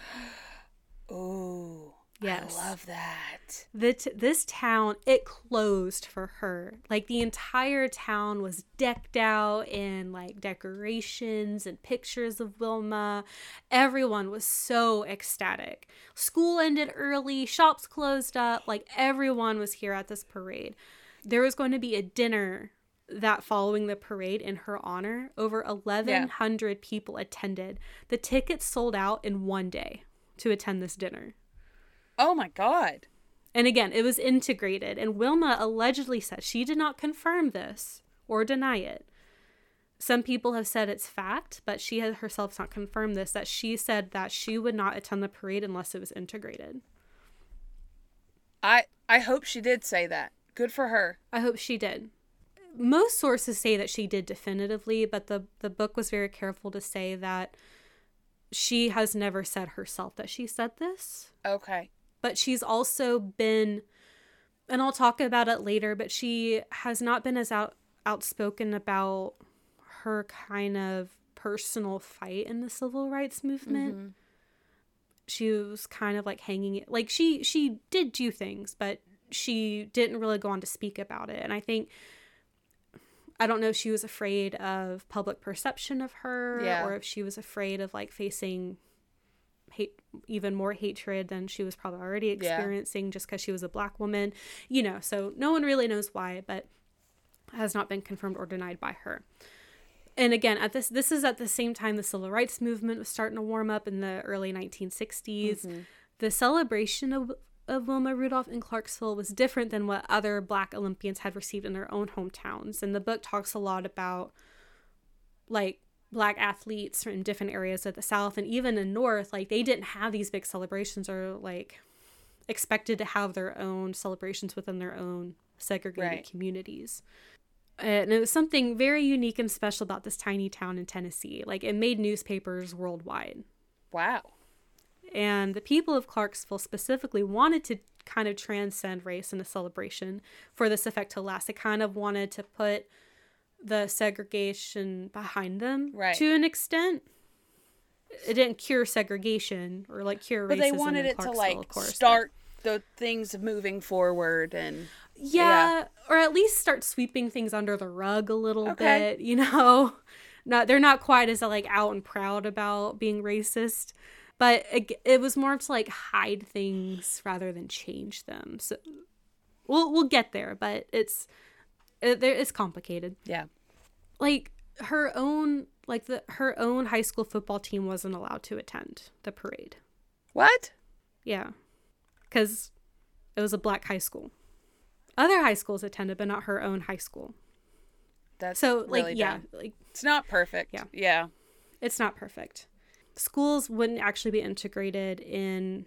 Ooh. Yes. I love that. the t- this town it closed for her. Like the entire town was decked out in like decorations and pictures of wilma. Everyone was so ecstatic. School ended early shops closed up like everyone was here at this parade. There was going to be a dinner that following the parade in her honor. Over 1100 people attended. The tickets sold out in one day to attend this dinner Oh my god. and again, it was integrated, and Wilma allegedly said she did not confirm this or deny it. Some people have said it's fact, but she herself has herself not confirmed this that she said that she would not attend the parade unless it was integrated. I I hope she did say that. Good for her. I hope she did. Most sources say that she did definitively, but the, the book was very careful to say that she has never said herself that she said this. Okay. But she's also been and I'll talk about it later, but she has not been as out outspoken about her kind of personal fight in the civil rights movement. Mm-hmm. She was kind of like hanging it like she she did do things, but she didn't really go on to speak about it. And I think I don't know if she was afraid of public perception of her Yeah. or if she was afraid of like facing hate even more hatred than she was probably already Yeah. experiencing just because she was a black woman you know so no one really knows why but has not been confirmed or denied by her and again at this this is at the same time the civil rights movement was starting to warm up in the early 1960s mm-hmm. the celebration of of Wilma Rudolph in Clarksville was different than what other black Olympians had received in their own hometowns. And the book talks a lot about like black athletes from different areas of the South and even the North, like they didn't have these big celebrations or like expected to have their own celebrations within their own segregated Right. communities. And it was something very unique and special about this tiny town in Tennessee. Like it made newspapers worldwide. Wow. And the people of Clarksville specifically wanted to kind of transcend race in a celebration for this effect to last. They kind of wanted to put the segregation behind them Right. to an extent. It didn't cure segregation or like cure racism. But they wanted it to like course, but- start the things moving forward and yeah, or at least start sweeping things under the rug a little Okay. bit, you know. Not they're not quite as like out and proud about being racist, but it, it was more to like hide things rather than change them. So we'll we'll get there, but it's Uh, it, it's complicated. yeah. Like her own like the her own high school football team wasn't allowed to attend the parade. What? Yeah. Cuz it was a black high school. Other high schools attended, but not her own high school. That's So like really yeah, dumb. like It's not perfect. Yeah. Yeah. it's not perfect. Schools wouldn't actually be integrated in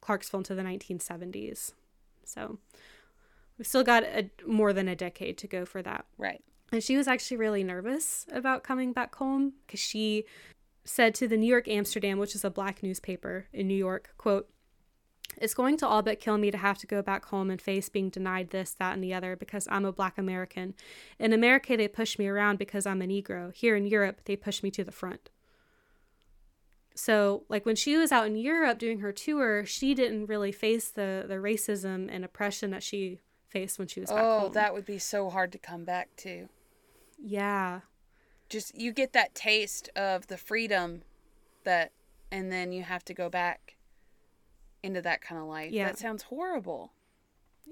Clarksville until the 1970s. So we've still got a, more than a decade to go for that. Right. And she was actually really nervous about coming back home because she said to the New York Amsterdam, which is a black newspaper in New York, quote, it's going to all but kill me to have to go back home and face being denied this, that, and the other because I'm a black American. In America, they push me around because I'm a Negro. Here in Europe, they push me to the front. So, like when she was out in Europe doing her tour, she didn't really face the, the racism and oppression that she faced when she was back Oh, that would be so hard to come back to. yeah. Just you get that taste of the freedom that and then you have to go back into that kind of life. Yeah. That sounds horrible.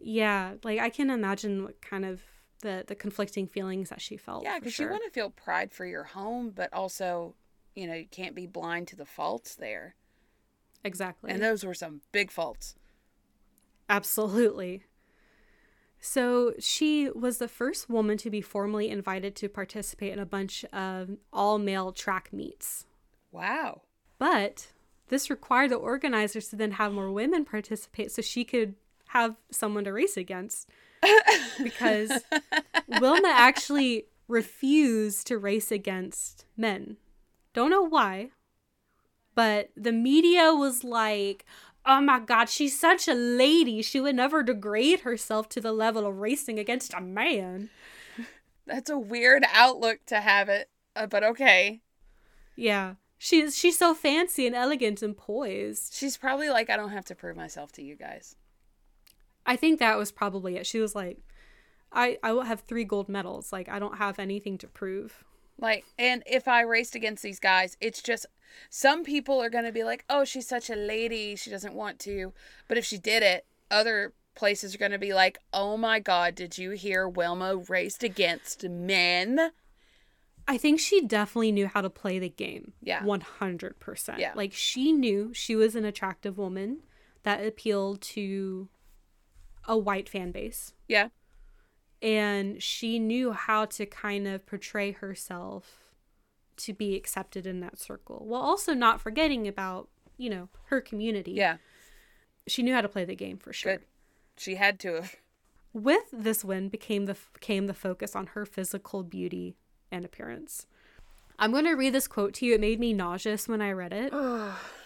Yeah, like I can imagine what kind of the the conflicting feelings that she felt. Yeah, because sure. you want to feel pride for your home, but also, you know, you can't be blind to the faults there. exactly, And those were some big faults. absolutely. So she was the first woman to be formally invited to participate in a bunch of all male track meets, Wow. but this required the organizers to then have more women participate so she could have someone to race against. because Wilma actually refused to race against men. Don't know why, but the media was like, oh my god, she's such a lady. She would never degrade herself to the level of racing against a man. That's a weird outlook to have it, uh, but okay. Yeah. She's she's so fancy and elegant and poised. She's probably like, I don't have to prove myself to you guys. I think that was probably it. She was like, I I will have three gold medals. Like I don't have anything to prove. Like, and if I raced against these guys, it's just some people are going to be like, oh, she's such a lady. She doesn't want to. But if she did it, other places are going to be like, oh my God, did you hear Wilma raced against men? I think she definitely knew how to play the game. Yeah. 100%. Yeah. Like she knew she was an attractive woman that appealed to a white fan base. Yeah. And she knew how to kind of portray herself to be accepted in that circle while also not forgetting about, you know, her community. Yeah. She knew how to play the game for sure. Good. She had to have. With this win became the came the focus on her physical beauty and appearance. I'm going to read this quote to you. It made me nauseous when I read it.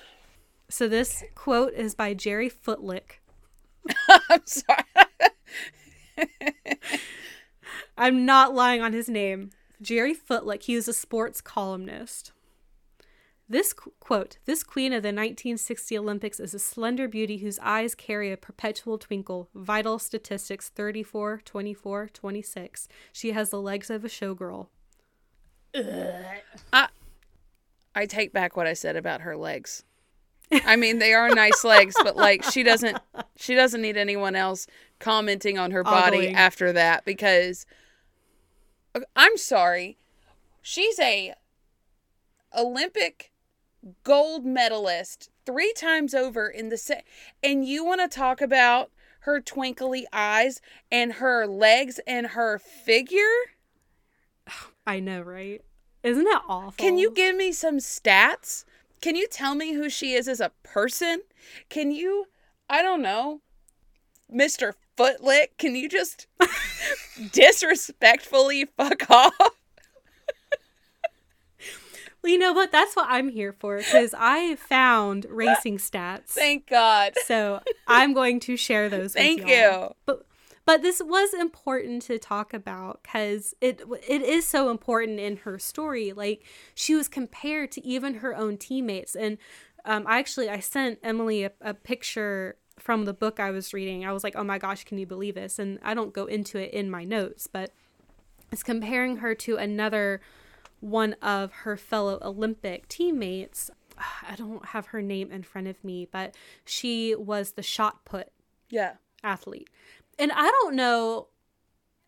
so this quote is by Jerry Footlick. I'm sorry. I'm not lying on his name. Jerry Footlick. He was a sports columnist. This qu- quote, this queen of the 1960 Olympics is a slender beauty whose eyes carry a perpetual twinkle. Vital statistics 34, 24, 26. She has the legs of a showgirl. I take back what I said about her legs. I mean, they are nice legs, but like she doesn't she doesn't need anyone else commenting on her body Ogling. after that because I'm sorry. She's a Olympic gold medalist 3 times over in the set. and you want to talk about her twinkly eyes and her legs and her figure? I know, right? Isn't it awful? Can you give me some stats? Can you tell me who she is as a person? Can you, I don't know, Mr. Footlick, can you just disrespectfully fuck off? Well, you know what? That's what I'm here for because I found racing stats. Thank God. so I'm going to share those. Thank you. But But this was important to talk about because it it is so important in her story. Like she was compared to even her own teammates, and um, I actually I sent Emileigh a, a picture from the book I was reading. I was like, oh my gosh, can you believe this? And I don't go into it in my notes, but it's comparing her to another one of her fellow Olympic teammates. I don't have her name in front of me, but she was the shot put Yeah. athlete. And I don't know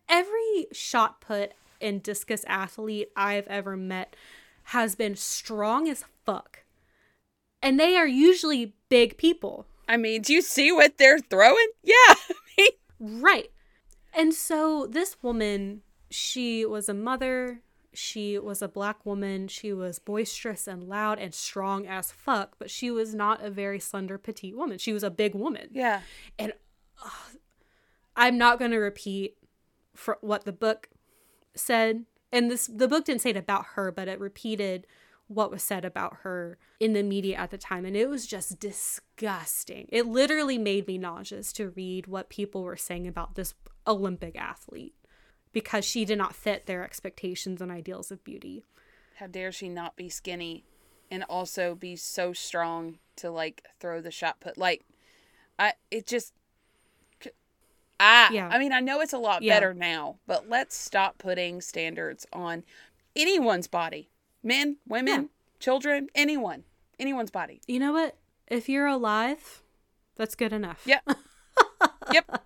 every shot put and discus athlete I've ever met has been strong as fuck. And they are usually big people. I mean, do you see what they're throwing? Yeah. Right. And so this woman, she was a mother, she was a black woman, she was boisterous and loud and strong as fuck, but she was not a very slender petite woman. She was a big woman. yeah. And uh, I'm not going to repeat for what the book said. And this the book didn't say it about her, but it repeated what was said about her in the media at the time and it was just disgusting. It literally made me nauseous to read what people were saying about this Olympic athlete because she did not fit their expectations and ideals of beauty. How dare she not be skinny and also be so strong to like throw the shot put like I it just ah Yeah. I mean I know it's a lot Yeah. better now, but let's stop putting standards on anyone's body. Men, women, Yeah. children, anyone. Anyone's body. You know what? If you're alive, that's good enough. Yep. yep.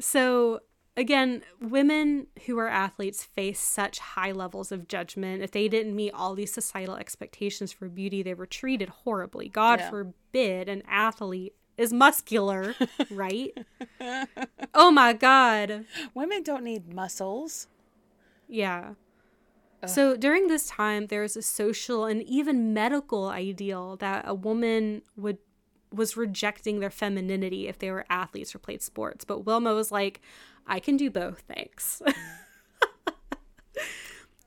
So, again, women who are athletes face such high levels of judgment. If they didn't meet all these societal expectations for beauty, they were treated horribly. God Yeah. forbid an athlete is muscular, right? oh my God. Women don't need muscles. Yeah. So during this time, there was a social and even medical ideal that a woman would was rejecting their femininity if they were athletes or played sports. But Wilma was like, I can do both, thanks.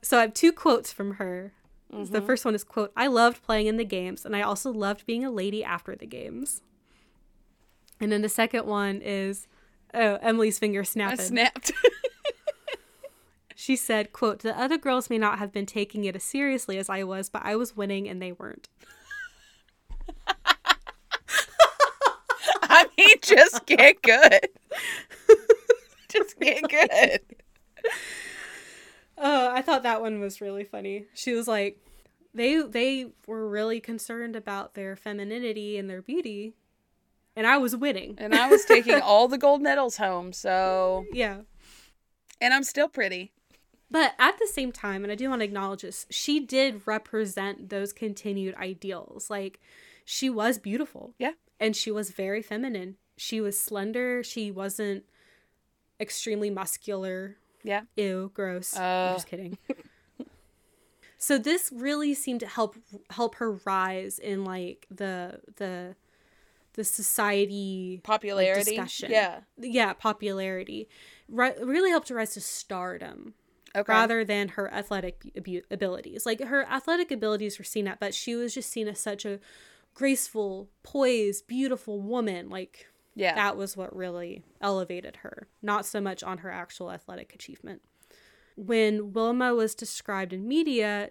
so I have two quotes from her. The mm-hmm. first one is quote, I loved playing in the games and I also loved being a lady after the games. And then the second one is oh, Emileigh's finger I snapped. She said, quote, the other girls may not have been taking it as seriously as I was, but I was winning and they weren't. I mean, just get good. just get good. Oh, I thought that one was really funny. She was like, they they were really concerned about their femininity and their beauty, and I was winning. And I was taking all the gold medals home, so Yeah. and I'm still pretty. But at the same time, and I do want to acknowledge this, she did represent those continued ideals. Like, she was beautiful. Yeah. And she was very feminine. She was slender. She wasn't extremely muscular. Yeah. Ew, gross. Uh. I'm just kidding. so this really seemed to help help her rise in like the the the society Popularity. discussion. Yeah. yeah popularity Ri- really helped her rise to stardom Okay. rather than her athletic abilities. Like her athletic abilities were seen at, but she was just seen as such a graceful, poised, beautiful woman. Like yeah. that was what really elevated her, not so much on her actual athletic achievement. When Wilma was described in media,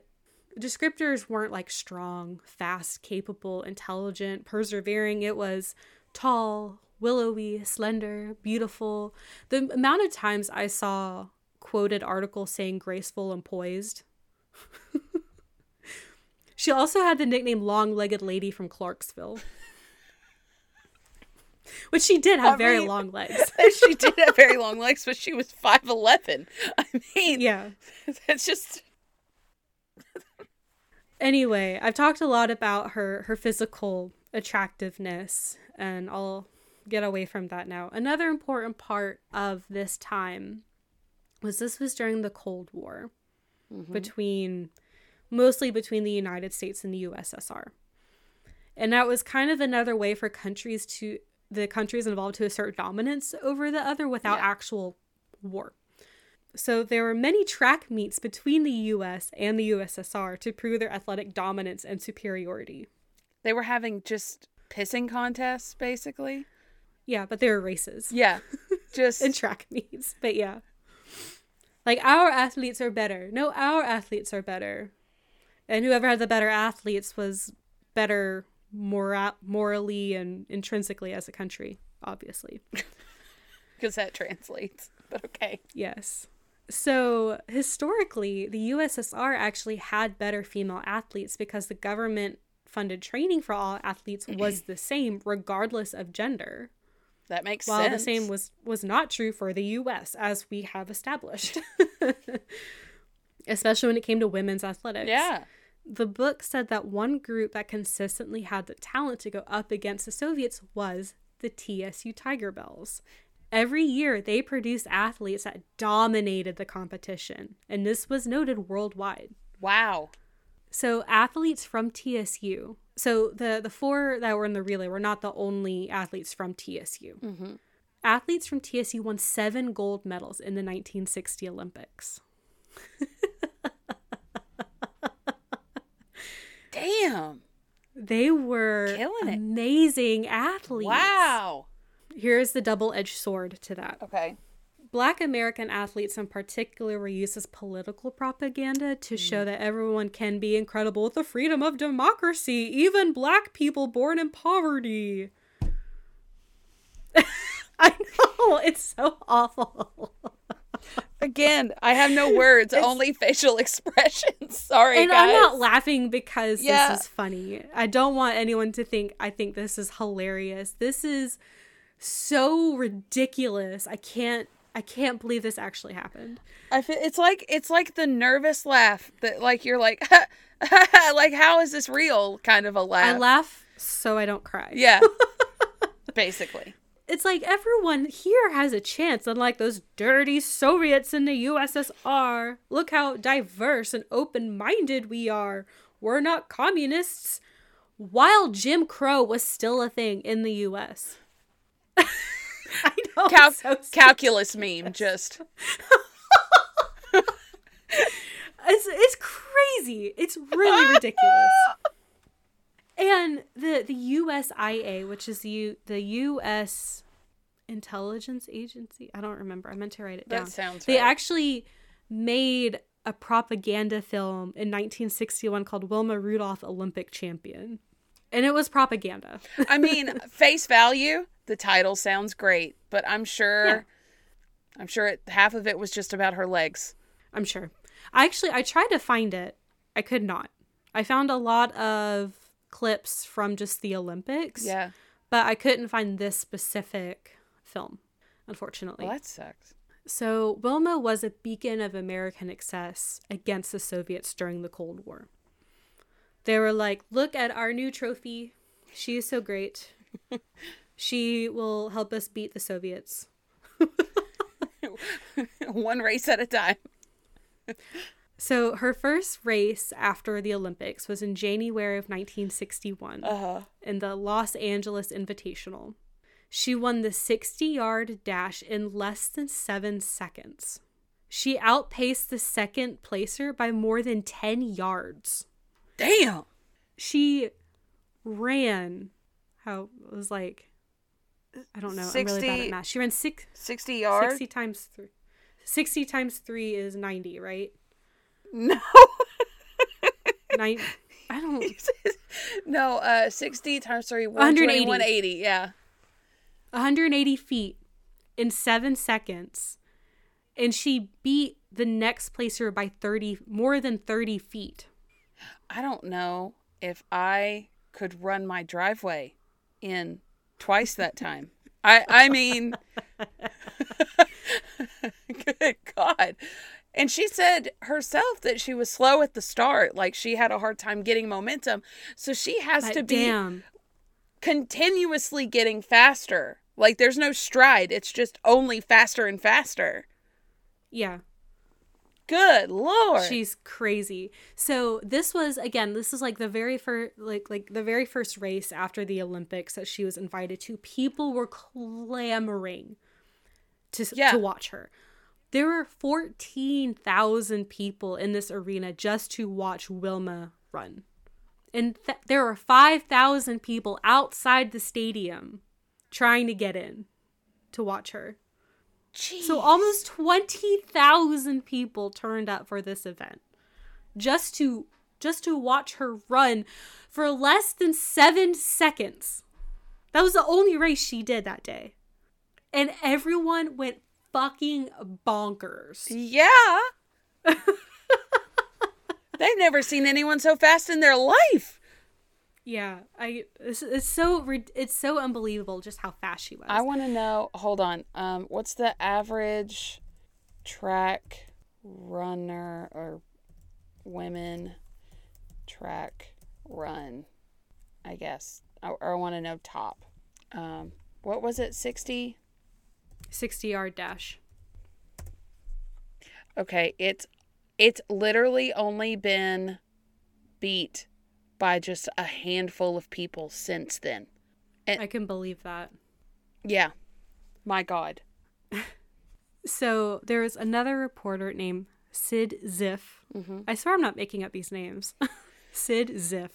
descriptors weren't like strong, fast, capable, intelligent, persevering. It was tall, willowy, slender, beautiful. The amount of times I saw quoted article saying graceful and poised. she also had the nickname long legged lady from Clarksville. Which she did have I very mean- long legs. she did have very long legs, but she was five eleven. I mean, Yeah. it's just Anyway, I've talked a lot about her her physical attractiveness and I'll get away from that now. Another important part of this time was this was during the Cold War mm-hmm. between mostly between the United States and the USSR. And that was kind of another way for countries to the countries involved to assert dominance over the other without Yeah. actual war. So there were many track meets between the US and the USSR to prove their athletic dominance and superiority. they were having just pissing contests, basically. Yeah, but they were races Yeah. Just and track meets. But yeah. Like our athletes are better. No, our athletes are better. And whoever had the better athletes was better mora- morally and intrinsically as a country, obviously. because that translates. But okay. Yes. So, historically, the USSR actually had better female athletes because the government funded training for all athletes was the same regardless of gender. That makes While sense. the same was was not true for the US as we have established. Especially when it came to women's athletics. Yeah. The book said that one group that consistently had the talent to go up against the Soviets was the TSU Tigerbelles. Every year, they produced athletes that dominated the competition, and this was noted worldwide. Wow. So, athletes from TSU. So, the, the four that were in the relay were not the only athletes from TSU. Mm-hmm. Athletes from TSU won seven gold medals in the 1960 Olympics. Damn. They were Killing it. amazing athletes. Wow. Here's the double edged sword to that. Okay. Black American athletes in particular were used as political propaganda to hmm. show that everyone can be incredible with the freedom of democracy, even black people born in poverty. I know, it's so awful. Again, I have no words, only facial expressions. Sorry, and guys. I'm not laughing because Yeah. this is funny. I don't want anyone to think I think this is hilarious. This is so ridiculous. I can't I can't believe this actually happened. I feel it's like it's like the nervous laugh that like you're like like how is this real kind of a laugh. I laugh so I don't cry. Yeah. Basically. It's like everyone here has a chance, unlike those dirty Soviets in the USSR. Look how diverse and open minded we are. We're not communists. While Jim Crow was still a thing in the US. I know. Cal- so calculus meme just It's it's crazy. It's really ridiculous. And the the USIA, which is the U, the US intelligence agency, I don't remember. I meant to write it That down. sounds They right. actually made a propaganda film in 1961 called Wilma Rudolph Olympic Champion. And it was propaganda. I mean, face value, the title sounds great, but I'm sure Yeah. I'm sure it, half of it was just about her legs. I'm sure. I actually I tried to find it. I could not. I found a lot of clips from just the Olympics. Yeah. But I couldn't find this specific film, unfortunately. Well, that sucks. So, Wilma was a beacon of American excess against the Soviets during the Cold War. They were like, look at our new trophy. She is so great. she will help us beat the Soviets. One race at a time. So, her first race after the Olympics was in January of 1961 Uh-huh. in the Los Angeles Invitational. She won the 60 yard dash in less than seven seconds. She outpaced the second placer by more than 10 yards. Damn. She ran, how it was like, I don't know, I'm really bad 60 at math. She ran six, 60 yards? 60 times three. 60 times three is 90, right? No. Nine, I don't, no, uh 60 times 3 180. 180. yeah. 180 feet in seven seconds. And she beat the next placer by 30, more than 30 feet. I don't know if I could run my driveway in twice that time. I I mean Good God. And she said herself that she was slow at the start, like she had a hard time getting momentum. So she has But to be damn. continuously getting faster. Like there's no stride, it's just only faster and faster. Yeah. Good lord. She's crazy. So this was again, this is like the very first like like the very first race after the Olympics that she was invited to. People were clamoring to Yeah. to watch her. There were 14,000 people in this arena just to watch Wilma run. And th- there were 5,000 people outside the stadium trying to get in to watch her. Jeez. So almost 20,000 people turned up for this event just to just to watch her run for less than 7 seconds. That was the only race she did that day. And everyone went fucking bonkers. Yeah. They've never seen anyone so fast in their life. Yeah, I it's, it's so it's so unbelievable just how fast she was. I want to know. Hold on. Um, what's the average track runner or women track run? I guess. I, I want to know top. Um, what was it? Sixty. 60 yard dash. Okay, it's it's literally only been beat by just a handful of people since then. I can believe that. Yeah. My god. So there was another reporter named Sid Ziff. Mm-hmm. I swear I'm not making up these names. Sid Ziff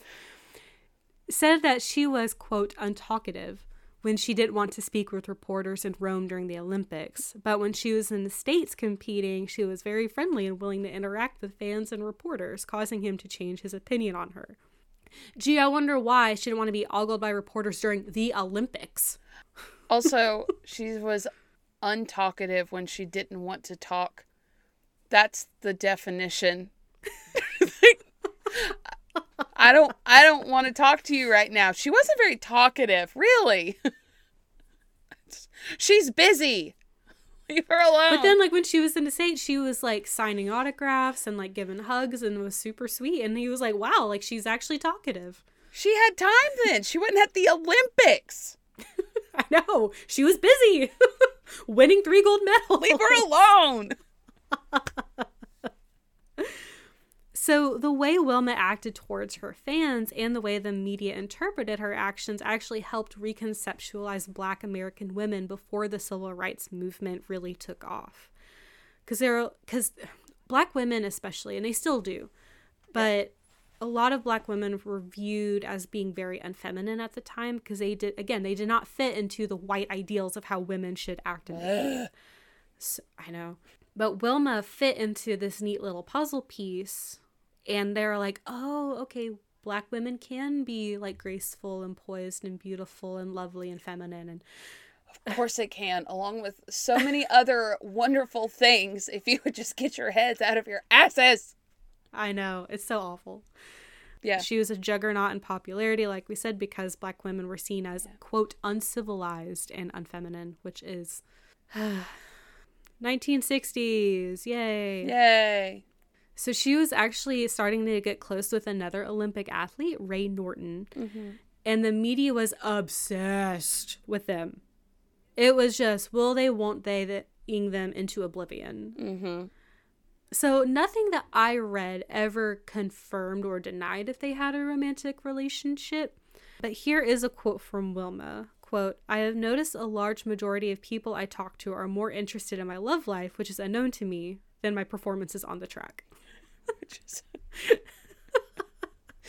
said that she was, quote, untalkative when she didn't want to speak with reporters in Rome during the Olympics. But when she was in the States competing, she was very friendly and willing to interact with fans and reporters, causing him to change his opinion on her. Gee, I wonder why she didn't want to be ogled by reporters during the Olympics. Also, she was untalkative when she didn't want to talk. That's the definition. I don't I don't want to talk to you right now. She wasn't very talkative, really. She's busy. Leave her alone. But then, like when she was in the States, she was like signing autographs and like giving hugs and was super sweet. And he was like, "Wow, like she's actually talkative." she had time then. She wasn't at the Olympics. I know she was busy, winning three gold medals. Leave her alone. So the way Wilma acted towards her fans and the way the media interpreted her actions actually helped reconceptualize Black American women before the civil rights movement really took off. Because there, because Black women especially, and they still do, but a lot of Black women were viewed as being very unfeminine at the time because they did again they did not fit into the white ideals of how women should act and behave. So, I know. But Wilma fit into this neat little puzzle piece. And they're like, oh, okay, black women can be like graceful and poised and beautiful and lovely and feminine. And Of course it can, along with so many other wonderful things if you would just get your heads out of your asses. I know, it's so awful. Yeah. She was a juggernaut in popularity, like we said, because black women were seen as, quote, uncivilized and unfeminine, which is 1960s. Yay. Yay. So she was actually starting to get close with another Olympic athlete, Ray Norton. And the media was obsessed with them. It was just, will they, won't they, that ing them into oblivion. Mm-hmm. So nothing that I read ever confirmed or denied if they had a romantic relationship. But here is a quote from Wilma. Quote, I have noticed a large majority of people I talk to are more interested in my love life, which is unknown to me, than my performances on the track.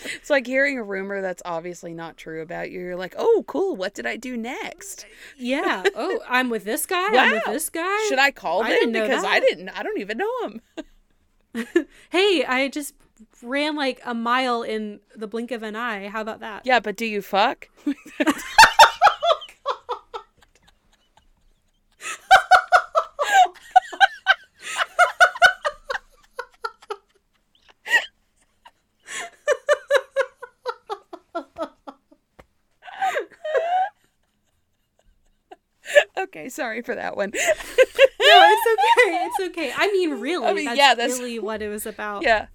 It's like hearing a rumor that's obviously not true about you. You're like, oh, cool. What did I do next? Yeah. Oh, I'm with this guy. I'm with this guy. Should I call I them? because I didn't. I don't even know him. Hey, I just ran like a mile in the blink of an eye. How about that? Yeah, but do you fuck? okay, sorry for that one. No, it's okay. It's okay. I mean, really, I mean, that's, yeah, that's- really what it was about. yeah.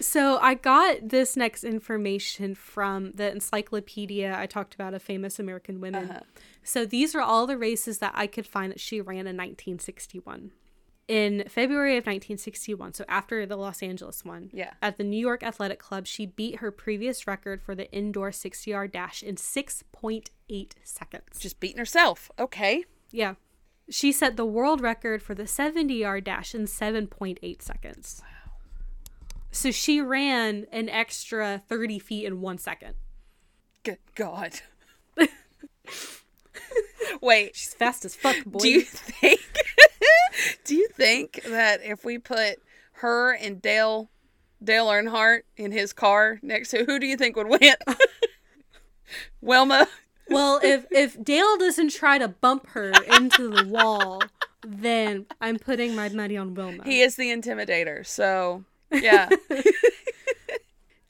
So I got this next information from the encyclopedia I talked about of famous American women. Uh-huh. So these are all the races that I could find that she ran in 1961. In February of 1961, so after the Los Angeles one, Yeah. at the New York Athletic Club, she beat her previous record for the indoor 60 yard dash in 6.8 seconds. Just beating herself. Okay. Yeah. She set the world record for the 70 yard dash in 7.8 seconds. Wow. So she ran an extra 30 feet in one second. Good God. Wait, She's fast as fuck, boy. do you think? do you think that if we put her and Dale, Dale Earnhardt in his car next to who do you think would win? Wilma. well, if if Dale doesn't try to bump her into the wall, then I'm putting my money on Wilma. He is the intimidator. So yeah.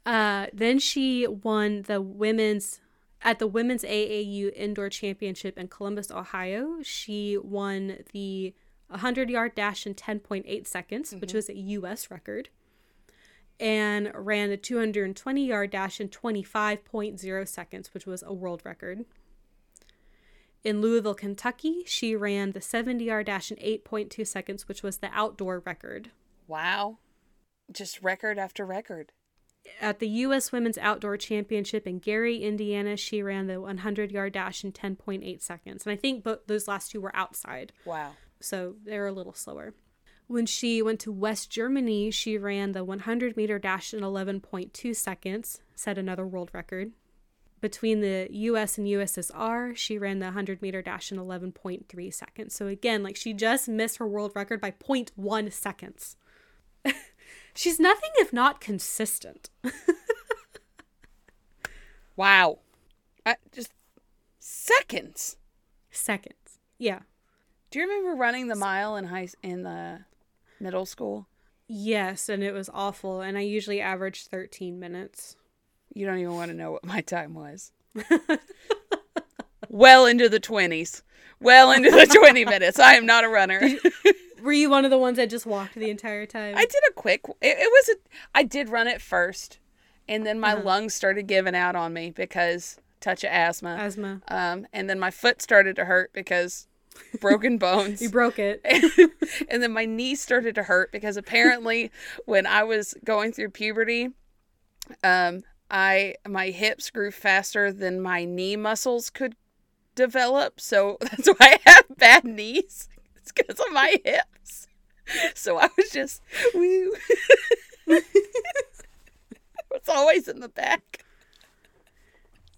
Uh, then she won the women's at the women's AAU indoor championship in Columbus, Ohio. She won the 100 yard dash in 10.8 seconds, which mm-hmm. was a U.S. record, and ran a 220 yard dash in 25.0 seconds, which was a world record. In Louisville, Kentucky, she ran the 70 yard dash in 8.2 seconds, which was the outdoor record. wow. Just record after record. At the U.S. Women's Outdoor Championship in Gary, Indiana, she ran the 100 yard dash in 10.8 seconds. And I think both those last two were outside, Wow. So they're a little slower. When she went to West Germany, she ran the 100 meter dash in 11.2 seconds, set another world record. Between the US and USSR, she ran the 100 meter dash in 11.3 seconds. So again, like she just missed her world record by 0.1 seconds. She's nothing if not consistent. Wow. I, just seconds. Seconds. Yeah. Do you remember running the mile in high in the middle school? Yes, and it was awful. And I usually averaged 13 minutes. You don't even want to know what my time was. well into the 20s. Well into the 20 minutes. I am not a runner. Were you one of the ones that just walked the entire time? I did a quick it, it was a I did run it first and then my lungs started giving out on me because touch of asthma. Asthma. Um and then my foot started to hurt because broken bones. You broke it. and then my knees started to hurt because apparently when I was going through puberty, um, I my hips grew faster than my knee muscles could develop. So that's why I have bad knees. It's because of my hips. So I was just woo. it's always in the back.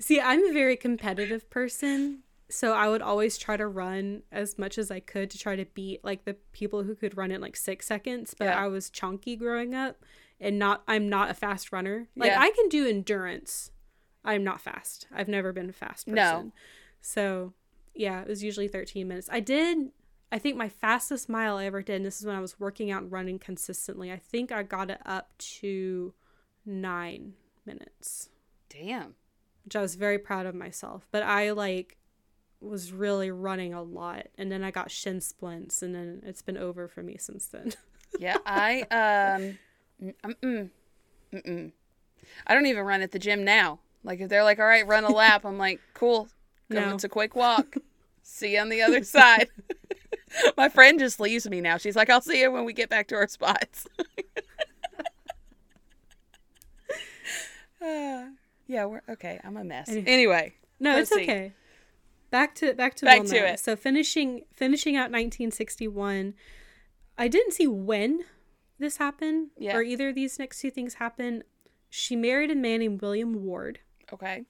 See, I'm a very competitive person. So I would always try to run as much as I could to try to beat like the people who could run in like six seconds. But Yeah. I was chunky growing up and not I'm not a fast runner. Like Yeah. I can do endurance. I'm not fast. I've never been a fast person. No. So yeah, it was usually 13 minutes. I did I think my fastest mile I ever did, and this is when I was working out and running consistently. I think I got it up to nine minutes Damn. which I was very proud of myself. But I like was really running a lot, and then I got shin splints, and then it's been over for me since then. Yeah, I um, mm, mm, mm. I don't even run at the gym now. Like if they're like, "All right, run a lap," I'm like, "Cool, come, No. it's a quick walk. see you on the other side." My friend just leaves me now. She's like, "I'll see you when we get back to our spots." Uh, yeah, we're okay. I'm a mess. Any- Anyway, no, it's see. okay. Back to back to Back Wilma. to it. So finishing finishing out 1961, I didn't see when this happened Yeah. or either of these next two things happened. She married a man named William Ward. okay.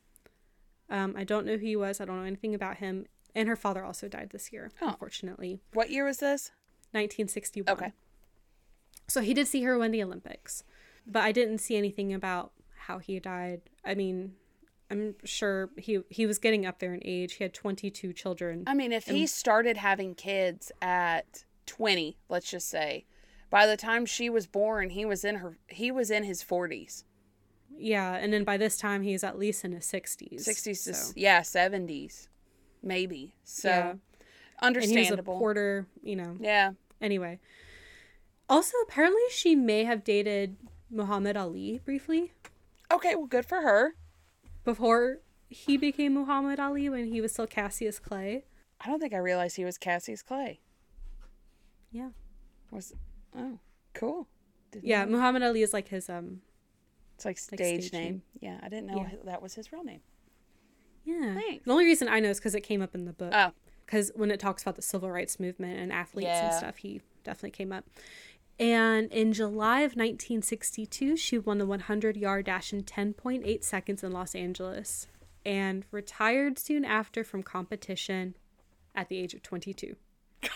Um, I don't know who he was. I don't know anything about him. And her father also died this year, Oh. unfortunately. What year was this? 1961. Okay. So he did see her win the Olympics, but I didn't see anything about how he died. I mean, I'm sure he he was getting up there in age. He had 22 children. I mean, if he started having kids at 20, let's just say, by the time she was born, he was in her he was in his 40s. Yeah, and then by this time he's at least in his 60s. 60s to so- yeah, 70s. Maybe. So Yeah. And he's a understandable. porter, you know. yeah. Anyway. Also, apparently she may have dated Muhammad Ali briefly Okay, well good for her. Before he became Muhammad Ali when he was still Cassius Clay. I don't think I realized he was Cassius Clay. Yeah. Was oh, cool. Didn't Yeah, know. Muhammad Ali is like his um It's like like stage, stage name. name. Yeah, I didn't know Yeah. that was his real name. Yeah. Thanks. The only reason I know is because it came up in the book. Oh, Because when it talks about the civil rights movement and athletes and stuff, he definitely came up. And in July of 1962, she won the 100 yard dash in 10.8 seconds in Los Angeles. and retired soon after from competition at the age of 22.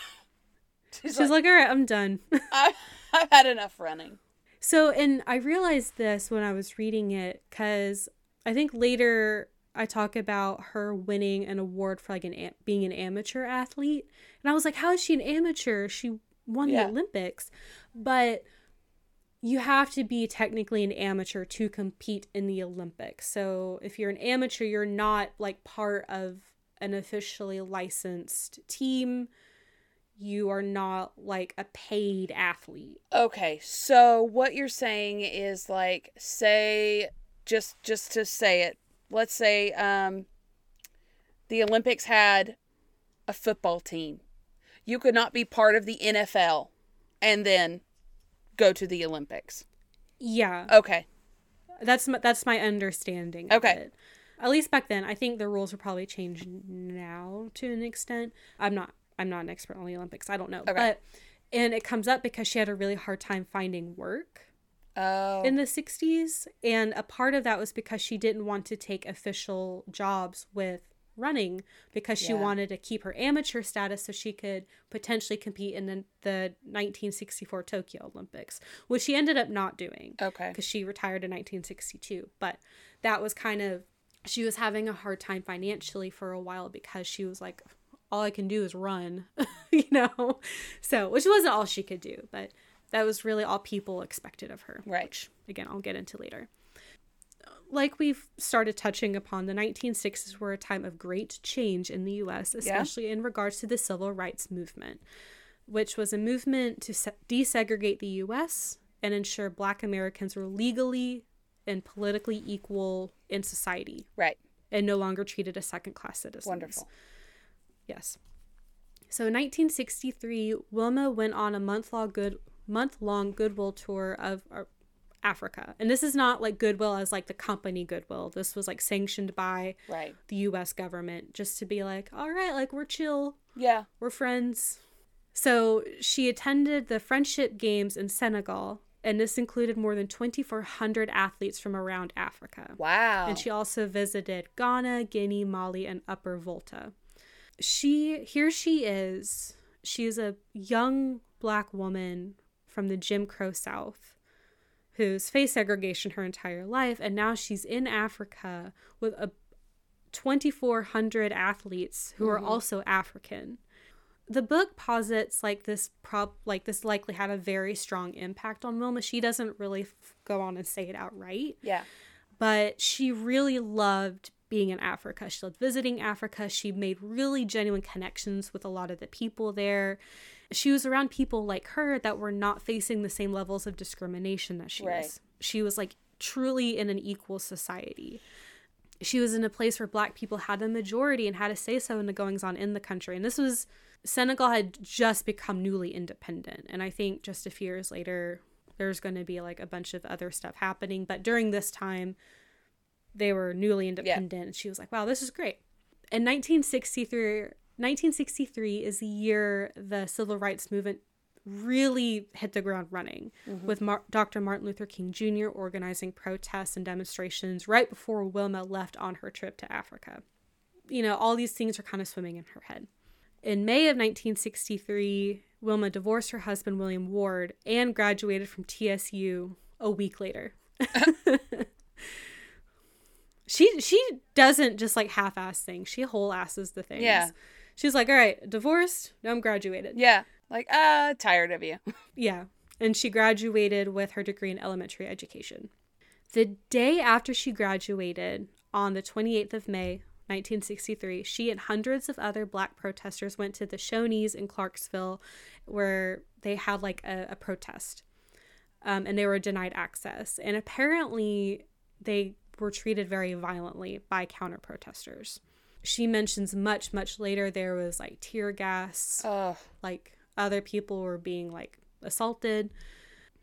She's She's like, all right, I'm done. I, I've had enough running. so, and I realized this when I was reading it because I think later I talk about her winning an award for like an being an amateur athlete, and I was like, how is she an amateur? She won Yeah. the Olympics, but you have to be technically an amateur to compete in the Olympics. So if you're an amateur, you're not like part of an officially licensed team. You are not like a paid athlete. Okay, so what you're saying is like say just just to say it. Let's say um the Olympics had a football team. You could not be part of the NFL and then go to the Olympics. Yeah. Okay. That's my, that's my understanding. of Okay. it. At least back then, I think the rules are probably changed now to an extent. I'm not I'm not an expert on the Olympics. I don't know. Okay. But and it comes up because she had a really hard time finding work Oh. in the 60s and a part of that was because she didn't want to take official jobs with running because she Yeah. wanted to keep her amateur status so she could potentially compete in the, the 1964 Tokyo Olympics, which she ended up not doing okay. because she retired in 1962. But that was kind of, she was having a hard time financially for a while because she was like, all I can do is run, you know? So, which wasn't all she could do, but that was really all people expected of her. Right. Which, again, I'll get into later. Like we've started touching upon, the 1960s were a time of great change in the US, especially in regards to the civil rights movement, which was a movement to se- desegregate the US and ensure black Americans were legally and politically equal in society Right. and no longer treated as second class citizens. Wonderful. Yes. So in 1963, Wilma went on a month long good month long goodwill tour of uh, Africa, and this is not like goodwill as like the company goodwill. This was like sanctioned by Right. the U.S. government just to be like, all right, like we're chill, Yeah. we're friends. So she attended the Friendship Games in Senegal, and this included more than 2,400 athletes from around Africa. Wow. And she also visited Ghana, Guinea, Mali, and Upper Volta. She here she is. She's a young black woman from the Jim Crow South who's faced segregation her entire life and now she's in Africa with a 2400 athletes who are mm-hmm. also African. The book posits like this prob like this likely had a very strong impact on Wilma. She doesn't really f- go on and say it outright, yeah. but she really loved being in Africa. She loved visiting Africa. She made really genuine connections with a lot of the people there. She was around people like her that were not facing the same levels of discrimination that she Right. was. She was like truly in an equal society. She was in a place where black people had the majority and had a say so in the goings on in the country. And this was Senegal had just become newly independent. And I think just a few years later, there's going to be like a bunch of other stuff happening. But during this time, they were newly independent. And she was like, wow, this is great. In 1963, 1963 is the year the civil rights movement really hit the ground running mm-hmm. with Mar- Dr. Martin Luther King Jr. organizing protests and demonstrations right before Wilma left on her trip to Africa. You know, all these things are kind of swimming in her head. In May of 1963, Wilma divorced her husband, William Ward, and graduated from TSU a week later. she she doesn't just like half-ass things. She whole asses the things. Yeah. She's like, all right, divorced. Now I'm graduated. Yeah. Like, ah, tired of you. Yeah. And she graduated with her degree in elementary education. The day after she graduated, on the 28th of May, 1963, she and hundreds of other black protesters went to the Shoney's in Clarksville where they had like a, a protest. Um, and they were denied access. And apparently, they were treated very violently by counter protesters. She mentions much, much later there was like tear gas Oh, like other people were being like assaulted.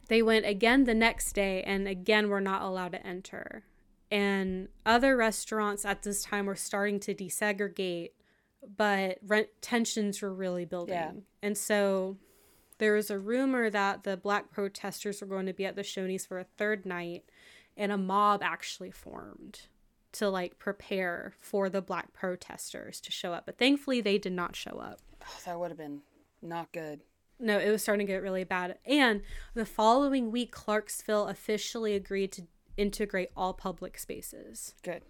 They went again the next day and again were not allowed to enter. And other restaurants at this time were starting to desegregate, but rent tensions were really building. Yeah. And so there was a rumor that the black protesters were going to be at the Shoney's for a third night, and a mob actually formed to like prepare for the black protesters to show up. But thankfully, they did not show up. Oh, that would have been not good. No, it was starting to get really bad. And the following week, Clarksville officially agreed to integrate all public spaces. Good.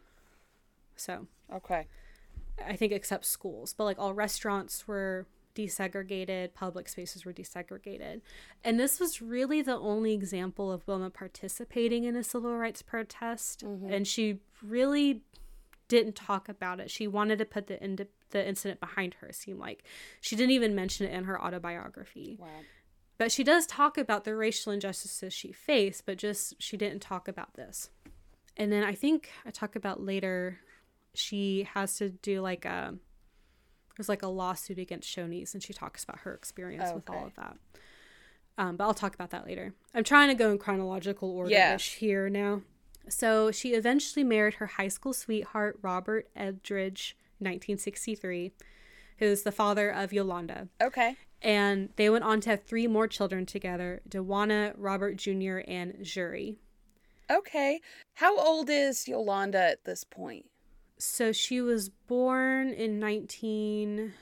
So Okay. I think except schools, but like all restaurants were desegregated, public spaces were desegregated. And this was really the only example of Wilma participating in a civil rights protest. Mm-hmm. And she really didn't talk about it. She wanted to put the ind- the incident behind her, it seemed like. She didn't even mention it in her autobiography. Wow. But she does talk about the racial injustices she faced, but just she didn't talk about this. And then I think I talk about later she has to do like a there's like a lawsuit against Shoney's and she talks about her experience with all of that. Um, but I'll talk about that later. I'm trying to go in chronological order Yeah. here now. So she eventually married her high school sweetheart Robert Eldridge, 1963, who's the father of Yolanda. Okay. And they went on to have three more children together Dewana, Robert Jr., and Juri. Okay. How old is Yolanda at this point? So she was born in 19.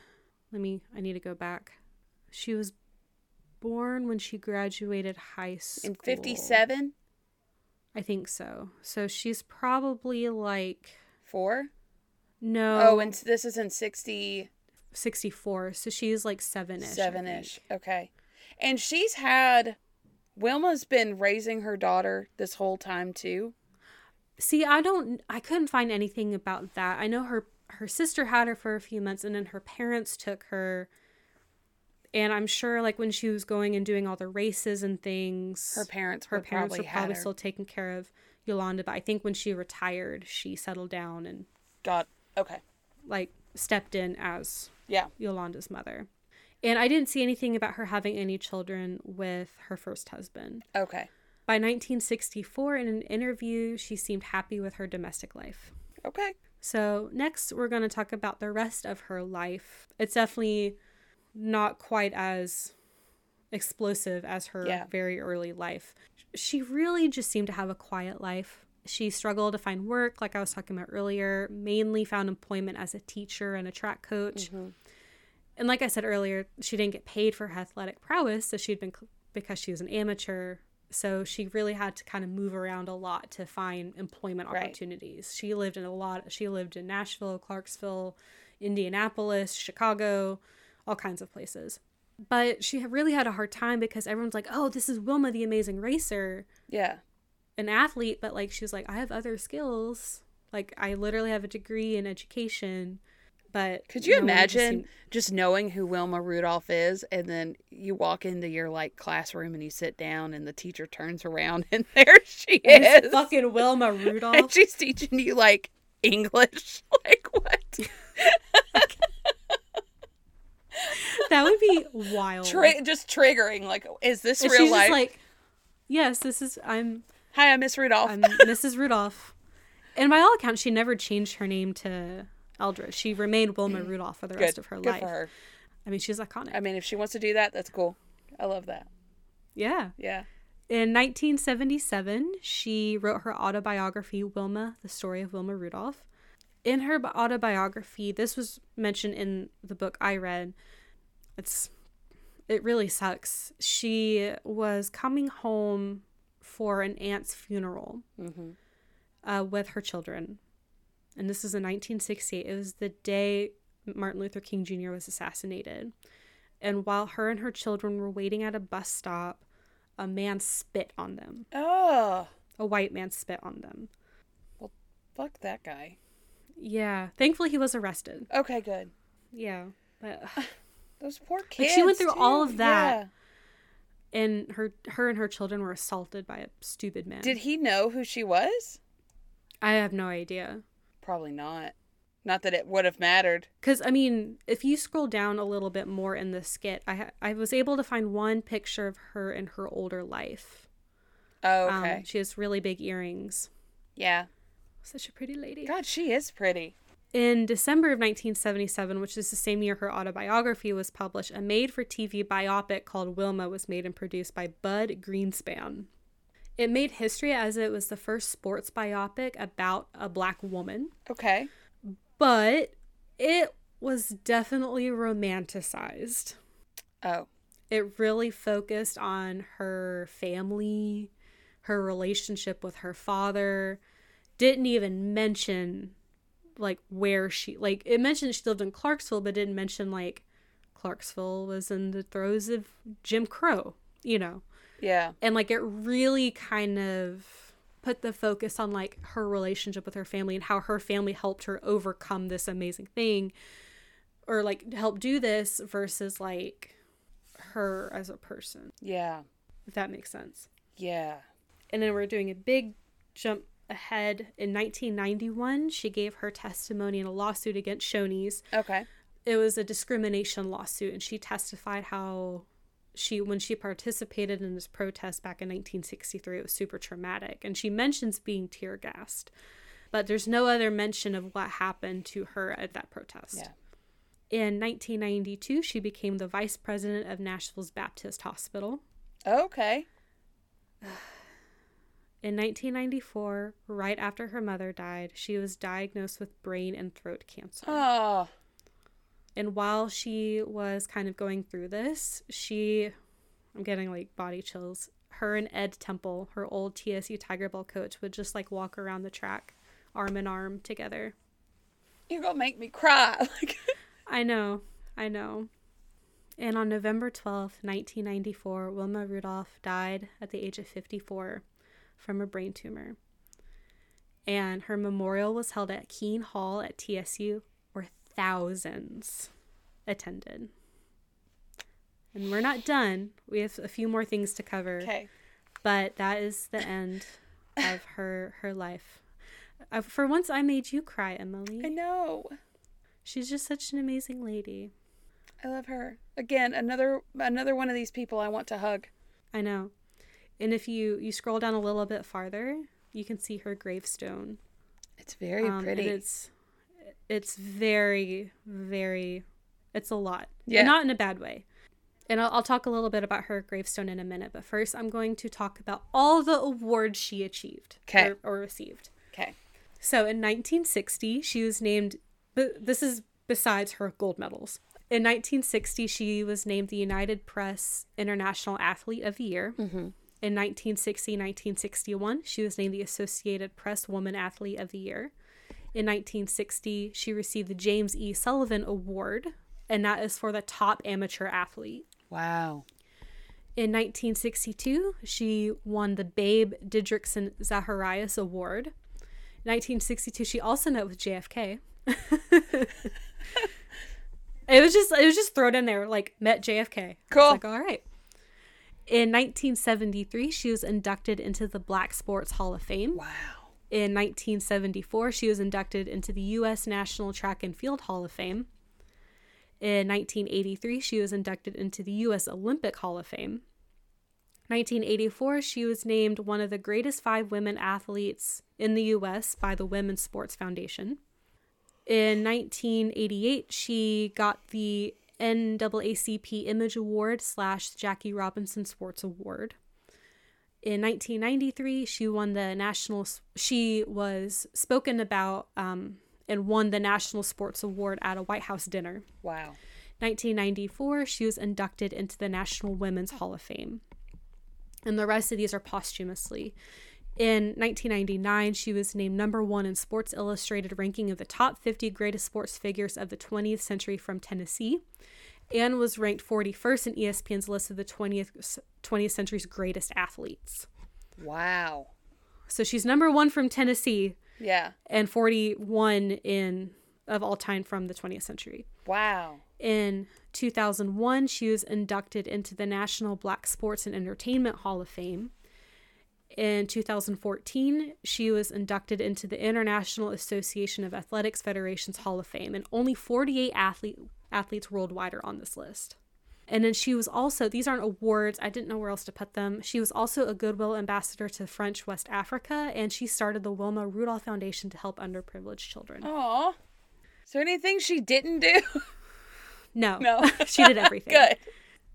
Let me, I need to go back. She was born when she graduated high school. In 57? I think so. So she's probably like, 4? no. Oh, and this is in 67 64. So she's like seven ish. 7ish Okay. And she's had. Wilma's been raising her daughter this whole time, too. See, I don't I couldn't find anything about that. I know her her sister had her for a few months and then her parents took her and I'm sure like when she was going and doing all the races and things Her parents her parents probably were probably still taking care of Yolanda, but I think when she retired, she settled down and Got. Okay. like stepped in as Yeah. Yolanda's mother. And I didn't see anything about her having any children with her first husband. Okay. By 1964, in an interview, she seemed happy with her domestic life. Okay. So, next, we're going to talk about the rest of her life. It's definitely not quite as explosive as her Yeah. very early life. She really just seemed to have a quiet life. She struggled to find work, like I was talking about earlier, mainly found employment as a teacher and a track coach. Mm-hmm. And like I said earlier, she didn't get paid for her athletic prowess, so she'd been because she was an amateur. So she really had to kind of move around a lot to find employment Right. opportunities. She lived in a lot. She lived in Nashville, Clarksville, Indianapolis, Chicago, all kinds of places. But she really had a hard time because everyone's like, "Oh, this is Wilma, the amazing racer, Yeah. an athlete," but like she's like, "I have other skills. Like I literally have a degree in education." But Could you no just imagine seemed- just knowing who Wilma Rudolph is and then you walk into your like classroom and you sit down and the teacher turns around and there she It's is. fucking Wilma and Rudolph. she's teaching you like English. Like what? that would be wild. Tri- just triggering. Like, is this And real she's life? just like, yes, this is I'm Hi, I'm Miss Rudolph. I'm Mrs. Rudolph. And by all accounts, she never changed her name to Eldridge. She remained Wilma Rudolph for the rest Good. of her Good life. for her. I mean, she's iconic. I mean, if she wants to do that, that's cool. I love that. yeah. Yeah. In 1977, she wrote her autobiography, Wilma, the story of Wilma Rudolph. In her autobiography, this was mentioned in the book I read. It's it really sucks. She was coming home for an aunt's funeral uh, with her children, and this is in 1968. It was the day Martin Luther King Jr. was assassinated. And while her and her children were waiting at a bus stop, a man spit on them. Oh, A white man spit on them. Well, fuck that guy. Yeah. Thankfully, he was arrested. Okay, good. Yeah. But Those poor kids. she went through all of that. and her her and her children were assaulted by a stupid man. Did he know who she was? I have no idea. Probably not. Not that it would have mattered. Because I mean, if you scroll down a little bit more in the skit, I ha- I was able to find one picture of her in her older life. Oh, Um, okay. she has really big earrings. yeah. Such a pretty lady. God, she is pretty. In December of 1977, which is the same year her autobiography was published, a made for TV biopic called Wilma was made and produced by Bud Greenspan. It made history as it was the first sports biopic about a black woman, Okay. but it was definitely romanticized. Oh. It really focused on her family, her relationship with her father. Didn't even mention like where she like it mentioned she lived in Clarksville, but didn't mention like Clarksville was in the throes of Jim Crow, you know. Yeah. And like it really kind of put the focus on like her relationship with her family and how her family helped her overcome this amazing thing or like help do this versus like her as a person, Yeah. if that makes sense. Yeah. And then we're doing a big jump ahead. In 1991, she gave her testimony in a lawsuit against Shoney's. Okay. It was a discrimination lawsuit, and she testified how she, when she participated in this protest back in 1963, it was super traumatic. And she mentions being tear gassed, but there's no other mention of what happened to her at that protest. Yeah. In 1992, she became the vice president of Nashville's Baptist Hospital. Okay. In 1994, right after her mother died, she was diagnosed with brain and throat cancer. Oh. And while she was kind of going through this, she, I'm getting like body chills. Her and Ed Temple, her old TSU Tigerbelle coach, would just like walk around the track arm in arm together. You're gonna make me cry. Like I know, I know. And on November 12th, 1994, Wilma Rudolph died at the age of 54 from a brain tumor. And her memorial was held at Kean Hall at TSU, thousands attended. And we're not done. We have a few more things to cover, Okay. but that is the end of her her life. Uh, for once, I made you cry, Emileigh. I know. She's just such an amazing lady. I love her. Again, another another one of these people I want to hug. I know. And if you you scroll down a little bit farther, you can see her gravestone. It's very Um, pretty. it's it's very very it's a lot. Yeah. And not in a bad way. And I'll, I'll talk a little bit about her gravestone in a minute, but first I'm going to talk about all the awards she achieved or, or received. Okay. So in 1960, she was named, but this is besides her gold medals. In 1960, she was named the United Press International Athlete of the Year. Mm-hmm. In 1960 1961, she was named the Associated Press Woman Athlete of the Year. In 1960, she received the James E. Sullivan Award, and that is for the top amateur athlete. Wow. In 1962, she won the Babe Didrikson Zaharias Award. 1962, she also met with JFK. it was just it was just thrown in there like met JFK. Cool. like, all right. In 1973, she was inducted into the Black Sports Hall of Fame. Wow. In 1974, she was inducted into the U.S. National Track and Field Hall of Fame. In 1983, she was inducted into the U.S. Olympic Hall of Fame. 1984, she was named one of the greatest five women athletes in the U.S. by the Women's Sports Foundation. In 1988, she got the NAACP Image Award slash Jackie Robinson Sports Award. In 1993, she won the national. She was spoken about um, and won the National Sports Award at a White House dinner. Wow. 1994, she was inducted into the National Women's Hall of Fame. And the rest of these are posthumously. In 1999, she was named number one in Sports Illustrated ranking of the top 50 greatest sports figures of the 20th century from Tennessee, and was ranked 41st in ESPN's list of the 20th 20th century's greatest athletes. Wow. So she's number one from Tennessee Yeah. and 41 in of all time from the 20th century. Wow. In 2001, she was inducted into the National Black Sports and Entertainment Hall of Fame. In 2014, she was inducted into the International Association of Athletics Federations Hall of Fame, and only 48 athlete, athletes worldwide are on this list. And then she was also, these aren't awards, I didn't know where else to put them. She was also a Goodwill ambassador to French West Africa, and she started the Wilma Rudolph Foundation to help underprivileged children. Aw. Is there anything she didn't do? No, No. she did everything. Good.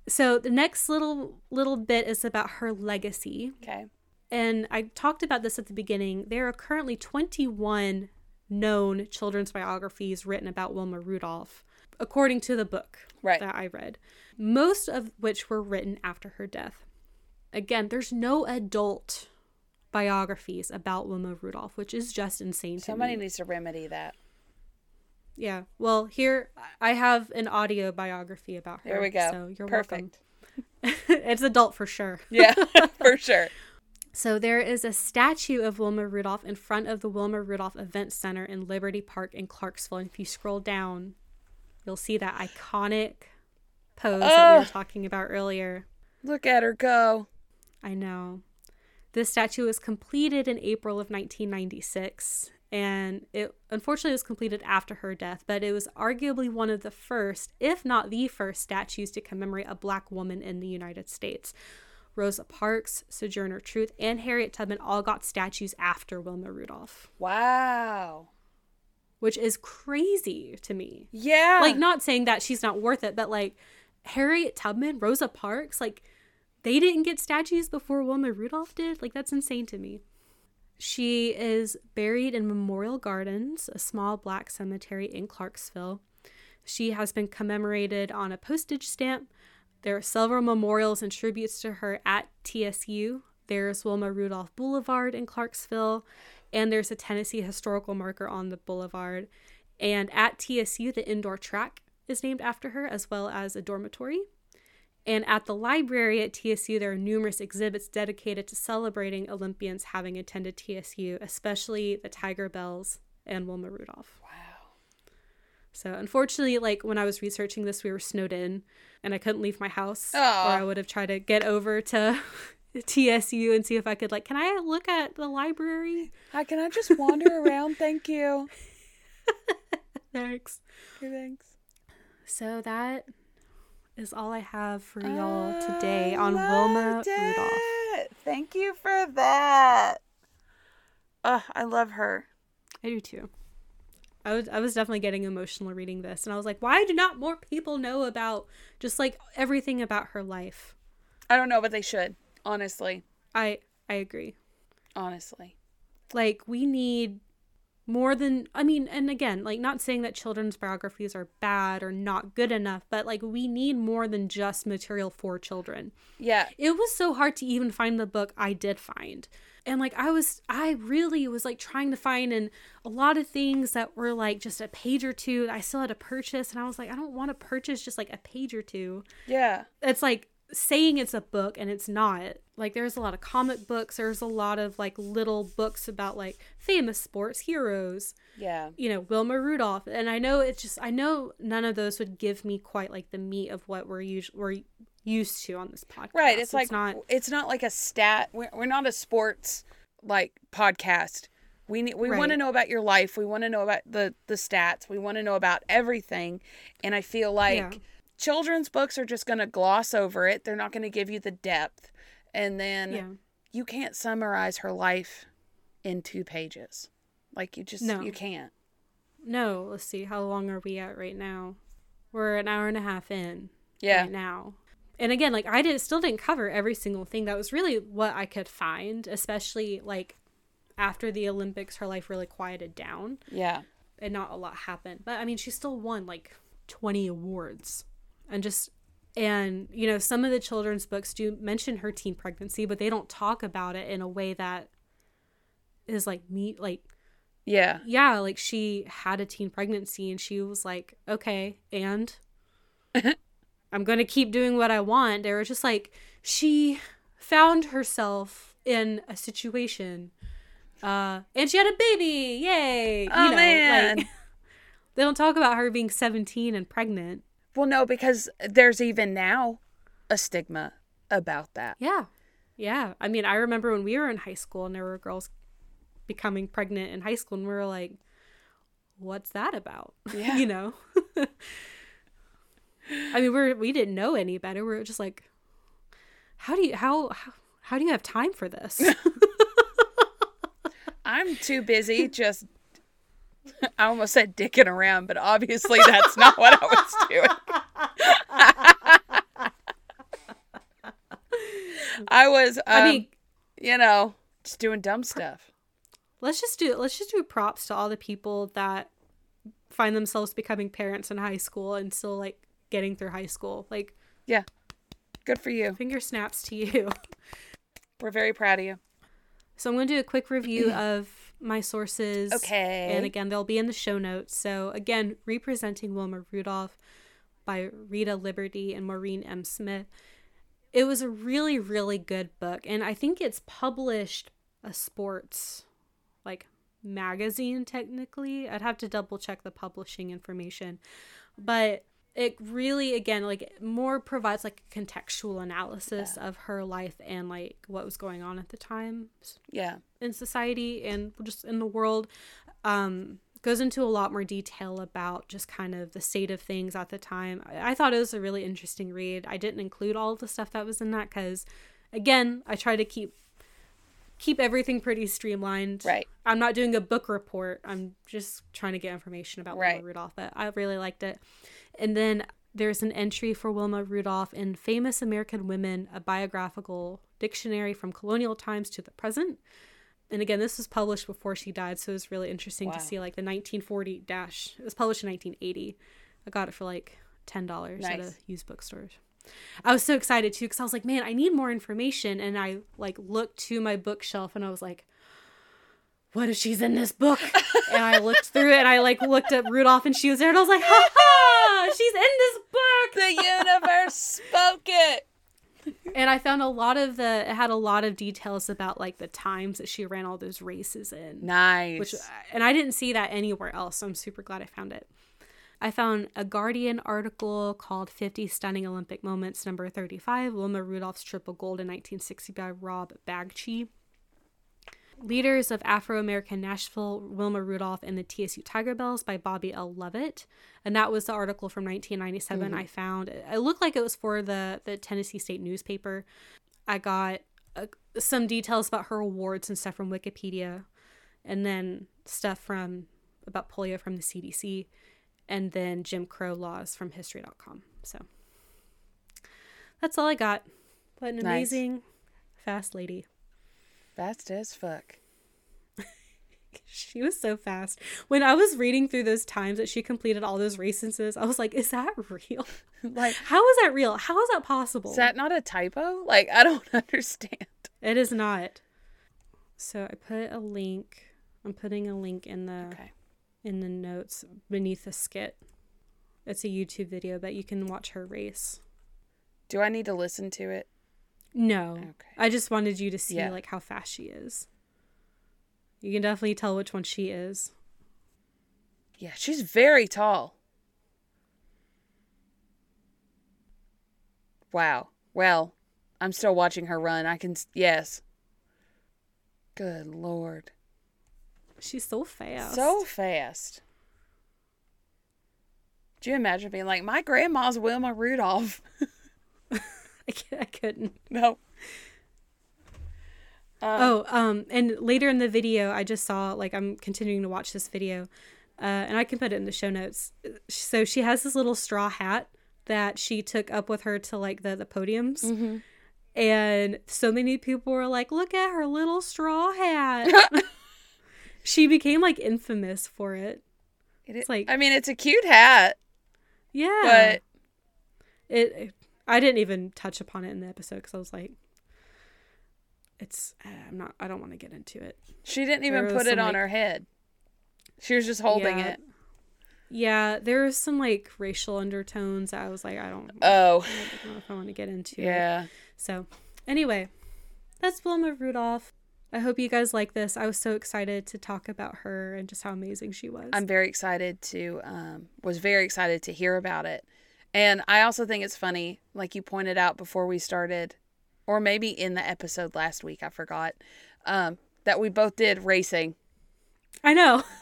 So the next little little bit is about her legacy. Okay. and I talked about this at the beginning. There are currently 21 known children's biographies written about Wilma Rudolph, according to the book Right. that I read, most of which were written after her death. Again, there's no adult biographies about Wilma Rudolph, which is just insane to Somebody me. needs to remedy that. Yeah. Well, here I have an audio biography about her. There we go. So you're Perfect. welcome. it's adult for sure. Yeah, for sure. So there is a statue of Wilma Rudolph in front of the Wilma Rudolph Event Center in Liberty Park in Clarksville. And if you scroll down, you'll see that iconic pose that we were talking about earlier. Look at her go. I know. This statue was completed in April of 1996, and it unfortunately was completed after her death, but it was arguably one of the first, if not the first, statues to commemorate a black woman in the United States. Rosa Parks, Sojourner Truth, and Harriet Tubman all got statues after Wilma Rudolph, Wow. Which is crazy to me. Yeah. Like, not saying that she's not worth it, but like Harriet Tubman, Rosa Parks, like they didn't get statues before Wilma Rudolph did. Like, that's insane to me. She is buried in Memorial Gardens, a small black cemetery in Clarksville. She has been commemorated on a postage stamp. There are several memorials and tributes to her at TSU. There's Wilma Rudolph Boulevard in Clarksville, and there's a Tennessee historical marker on the boulevard. And at TSU, the indoor track is named after her, as well as a dormitory. And at the library at TSU, there are numerous exhibits dedicated to celebrating Olympians having attended TSU, especially the Tigerbelles and Wilma Rudolph. wow. So, unfortunately, like when I was researching this, we were snowed in and I couldn't leave my house. Aw. Or I would have tried to get over to TSU and see if I could, like, can I look at the library? Hi, can I just wander around? Thank you. Thanks. Okay, thanks. So, that is all I have for y'all today on Wilma loved Rudolph. Thank you for that. Ugh, I love her. I do too. I was I was definitely getting emotional reading this, and I was like, why do not more people know about just like everything about her life? I don't know, but they should. Honestly. I I agree. Honestly. Like we need more than I mean, and again, like not saying that children's biographies are bad or not good enough, but like we need more than just material for children. Yeah. It was so hard to even find the book I did find. And like I was I really was like trying to find and a lot of things that were like just a page or two that I still had to purchase and I was like I don't want to purchase just like a page or two. Yeah. It's like saying it's a book and it's not. Like there's a lot of comic books, there's a lot of like little books about like famous sports heroes Yeah. you know Wilma Rudolph, and I know it's just I know none of those would give me quite like the meat of what we're usually we're used to on this podcast. Right. It's like not it's not like a stat. We're, we're not a sports like podcast. We need we want to know about your life. We want to know about the the stats. We want to know about everything. And I feel like Yeah. Children's books are just going to gloss over it. They're not going to give you the depth. And then yeah you can't summarize her life in two pages. Like you just No. you can't. no. Let's see how long are we at right now? We're an hour and a half in Yeah. right now. And again, like I did still didn't cover every single thing. That was really what I could find, especially like after the Olympics, her life really quieted down. Yeah. and not a lot happened. But I mean, she still won like 20 awards. And just, and you know, some of the children's books do mention her teen pregnancy, but they don't talk about it in a way that is like me, like, Yeah. yeah, like she had a teen pregnancy and she was like, okay, and I'm going to keep doing what I want. They were just like, she found herself in a situation. Uh, and she had a baby. Yay. You Oh, know, man. Like, they don't talk about her being 17 and pregnant. Well, no, because there's even now a stigma about that. Yeah. Yeah. I mean, I remember when we were in high school and there were girls becoming pregnant in high school and we were like, what's that about? Yeah. you know? I mean, we're, we didn't know any better. We were just like, how do you, how, how, how do you have time for this? I'm too busy just. I almost said dicking around, but obviously that's not what I was doing. I was, um, I mean, you know, Just doing dumb stuff. let's just do let's just do props to all the people that find themselves becoming parents in high school and still like getting through high school. Like Yeah. Good for you. finger snaps to you. We're very proud of you. So I'm going to do a quick review of my sources. Okay. And again, they'll be in the show notes. So again, representing Wilma Rudolph by Rita Liberti and Maureen M. Smith. It was a really, really good book. And I think it's published a sports like magazine technically. I'd have to double check the publishing information. But it really again like more provides like a contextual analysis of her life and like what was going on at the time Yeah. in society and just in the world um goes into a lot more detail about just kind of the state of things at the time. I, I thought it was a really interesting read. I didn't include all of the stuff that was in that because again i try to keep keep everything pretty streamlined Right. i'm not doing a book report i'm just trying to get information about Right. wilma rudolph but i really liked it and then there's an entry for Wilma Rudolph in Famous American Women, a biographical dictionary from colonial times to the present. And again, this was published before she died, so it was really interesting Wow. to see like the 1940 dash. It was published in 1980. I got it for like ten dollars at a used bookstore. I was so excited too because I was like, man, I need more information, and I like looked to my bookshelf and I was like, what if she's in this book? and I looked through it and I like looked at Rudolph and she was there and I was like, ha ha, she's in this book. The universe spoke it. And I found a lot of the it had a lot of details about like the times that she ran all those races in. Nice. Which and I didn't see that anywhere else, so I'm super glad I found it. I found a Guardian article called 50 Stunning Olympic Moments, number 35, Wilma Rudolph's Triple Gold in 1960 by Rob Bagchi. Leaders of Afro American Nashville, Wilma Rudolph and the TSU Tigerbelles by Bobby L. Lovett. And that was the article from 1997 I found. It looked like it was for the, the Tennessee State newspaper. I got uh, some details about her awards and stuff from Wikipedia, and then stuff from about polio from the CDC, and then Jim Crow laws from history.com. So that's all I got. What an Nice. amazing, fast lady. Fast as fuck. She was so fast. When I was reading through those times that she completed all those races, I was like, is that real? Like, How is that real? How is that possible? is that not a typo? Like, I don't understand. It is not. So I put a link. I'm putting a link in the Okay. In the notes beneath the skit. It's a YouTube video, but you can watch her race. Do I need to listen to it? No. Okay. I just wanted you to see Yeah. like how fast she is. You can definitely tell which one she is. Yeah, she's very tall. Wow. Well, I'm still watching her run. I can, s- yes. Good lord. She's so fast. So fast. Do you imagine being like, my grandma's Wilma Rudolph? I, I couldn't. no. Uh, Oh, um, and later in the video, I just saw like I'm continuing to watch this video, uh, and I can put it in the show notes. So she has this little straw hat that she took up with her to like the the podiums, Mm-hmm. and so many people were like, "Look at her little straw hat." she became like infamous for it. It is, like- I mean, it's a cute hat, Yeah, but it, it- I didn't even touch upon it in the episode because I was like, "It's uh, I'm not. I don't want to get into it." she didn't even put it some, on like- her head. She was just holding Yeah. it. Yeah, there was some like racial undertones. I was like, I don't, Oh, I don't know if I want to get into. it. yeah. So, anyway, that's Wilma Rudolph. I hope you guys like this. I was so excited to talk about her and just how amazing she was. I'm very excited to um was very excited to hear about it. And I also think it's funny, like you pointed out before we started, or maybe in the episode last week, I forgot, um, that we both did racing. I know.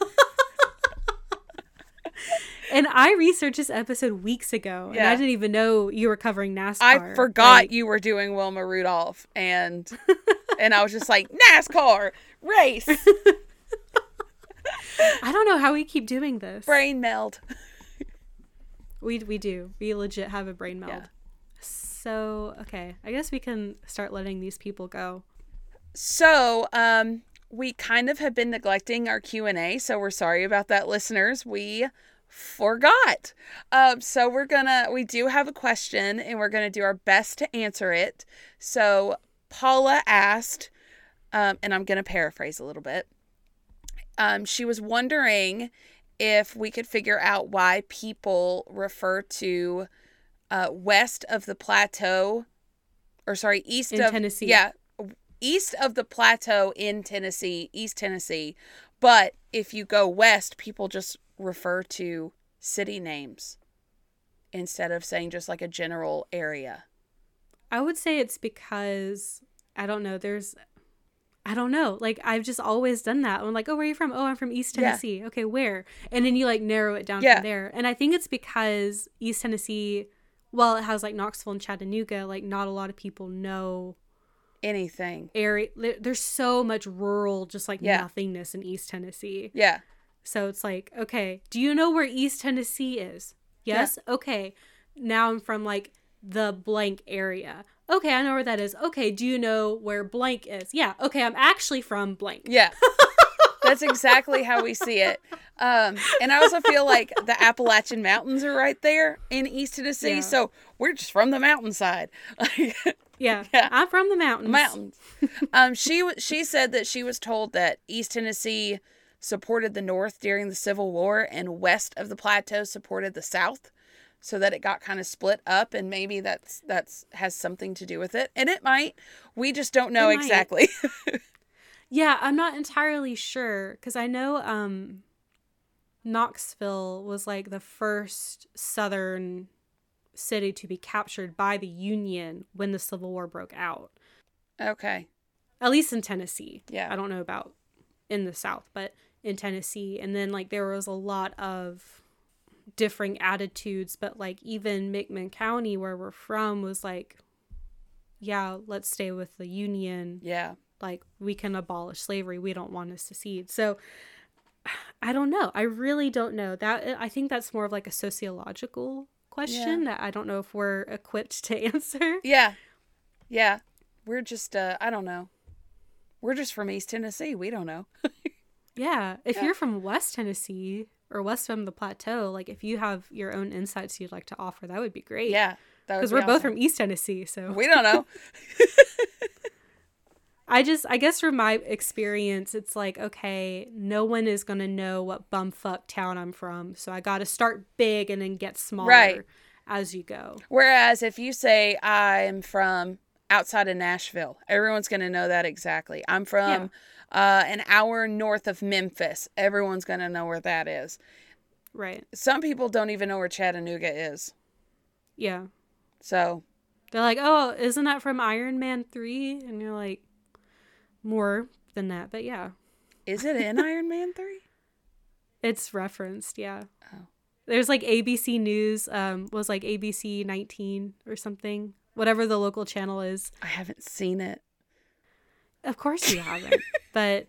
and I researched this episode weeks ago, and I didn't even know you were covering NASCAR. I forgot Like, you were doing Wilma Rudolph and and I was just like, NASCAR race I don't know how we keep doing this. brain meld. We we do. We legit have a brain meld. Yeah. So okay, I guess we can start letting these people go. So, um, we kind of have been neglecting our Q&A, so we're sorry about that, listeners. We forgot. Um, so we're gonna, we do have a question and we're gonna do our best to answer it. So Paula asked, um, and I'm gonna paraphrase a little bit. Um, she was wondering if we could figure out why people refer to uh, west of the plateau, or sorry, east In of Tennessee. Yeah, east of the plateau in Tennessee, East Tennessee. But if you go west, people just refer to city names instead of saying just like a general area. I would say it's because I don't know. There's, I don't know. Like I've just always done that. I'm like, oh, where are you from? Oh, I'm from East Yeah. Tennessee. Okay, where? And then you like narrow it down Yeah. from there. And I think it's because East Tennessee, well, it has like Knoxville and Chattanooga. Like not a lot of people know Anything. area. There's so much rural, just like Yeah. nothingness in East Tennessee. Yeah. So it's like, okay, do you know where East Tennessee is? Yes. Okay. Now I'm from like the blank area. Okay, I know where that is. Okay, do you know where blank is? Yeah. Okay, I'm actually from blank. Yeah. That's exactly how we see it. Um, and I also feel like the Appalachian Mountains are right there in East Tennessee. Yeah. So we're just from the mountainside. Yeah. Yeah. I'm from the mountains. mountains. um, she she said that she was told that East Tennessee supported the North during the Civil War, and west of the plateau supported the South, so that it got kind of split up, and maybe that's that's has something to do with it, and it might. We just don't know exactly. Yeah, I'm not entirely sure because I know um Knoxville was like the first southern city to be captured by the Union when the Civil War broke out. okay. At least in Tennessee. Yeah. I don't know about in the South, but in Tennessee. And then like there was a lot of differing attitudes, but like even McMinn County where we're from was like yeah, let's stay with the Union Yeah. like we can abolish slavery we don't want to secede so i don't know i really don't know that i think that's more of like a sociological question that i don't know if we're equipped to answer Yeah. Yeah. We're just uh I don't know. We're just from East Tennessee. We don't know. yeah if Yeah. you're from west tennessee or west from the plateau like if you have your own insights you'd like to offer that would be great Yeah. Because be we're both from east tennessee so We don't know. I just, I guess from my experience, it's like, okay, no one is going to know what bumfuck town I'm from. So I got to start big and then get smaller Right. as you go. Whereas if you say I'm from outside of Nashville, everyone's going to know that exactly. I'm from uh, an hour north of Memphis. Everyone's going to know where that is. Right. Some people don't even know where Chattanooga is. Yeah. So, They're like, oh, isn't that from Iron Man 3? And you're like, more than that. But yeah, is it in Iron Man 3? it's referenced. Yeah. Oh. There's like ABC News, um, was like ABC 19 or something, whatever the local channel is. I haven't seen it. Of course you haven't. but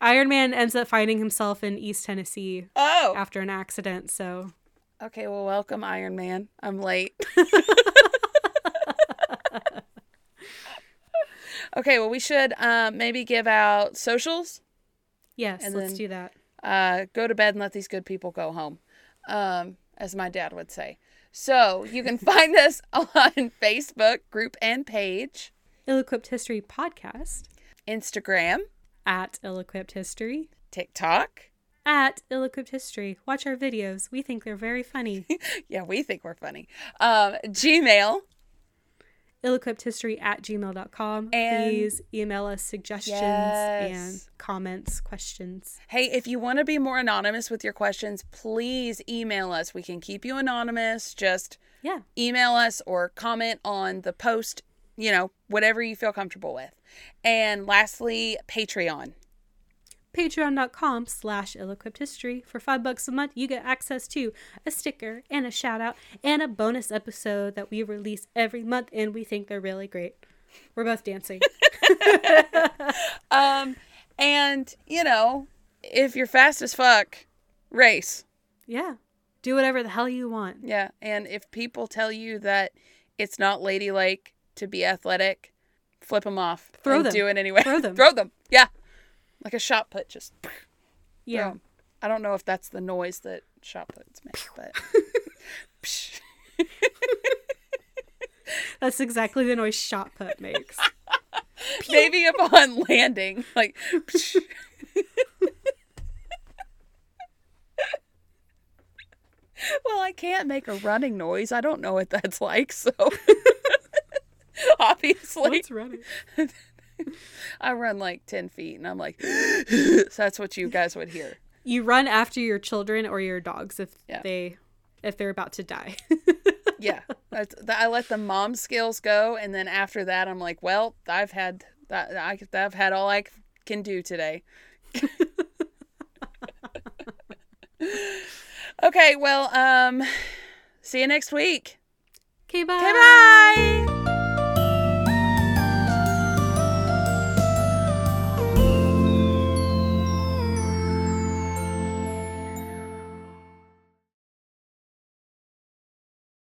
Iron Man ends up finding himself in East Tennessee Oh. after an accident. So Okay, well, welcome, Iron Man. I'm late. okay, well, we should uh, maybe give out socials. yes, And let's then- do that. uh, go to bed and let these good people go home, um, as my dad would say. So you can find us on Facebook group and page, Ill-equipped History podcast Instagram, at Ill-equipped History TikTok. at Ill-equipped History. Watch our videos. We think they're very funny. Yeah, we think we're funny. Um, Gmail. Ill-equipped History at gmail.com. And- Please email us suggestions and comments, questions. Hey, if you want to be more anonymous with your questions, please email us. We can keep you anonymous. Just Yeah. email us or comment on the post, you know, whatever you feel comfortable with. And lastly, Patreon. patreon.com slash ill-equipped history for five bucks a month you get access to a sticker and a shout out and a bonus episode that we release every month and we think they're really great we're both dancing Um, and you know, if you're fast as fuck, race. yeah do whatever the hell you want Yeah, and if people tell you that it's not ladylike to be athletic, flip them off. Throw them. Do it anyway. Throw them. Throw them. Yeah. Like a shot put. Just. throw Yeah. 'em. I don't know if that's the noise that shot puts make, but. That's exactly the noise shot put makes. Maybe upon landing, like. well, I can't make a running noise. I don't know what that's like, so. Obviously, What's running? I run like 10 feet and I'm like, so that's what you guys would hear. You run after your children or your dogs if Yeah. they if they're about to die. Yeah. I let the mom skills go. And then after that, I'm like, well, I've had that. I, I've had all I can do today. okay. Well, um, see you next week. okay, bye. Okay. Bye.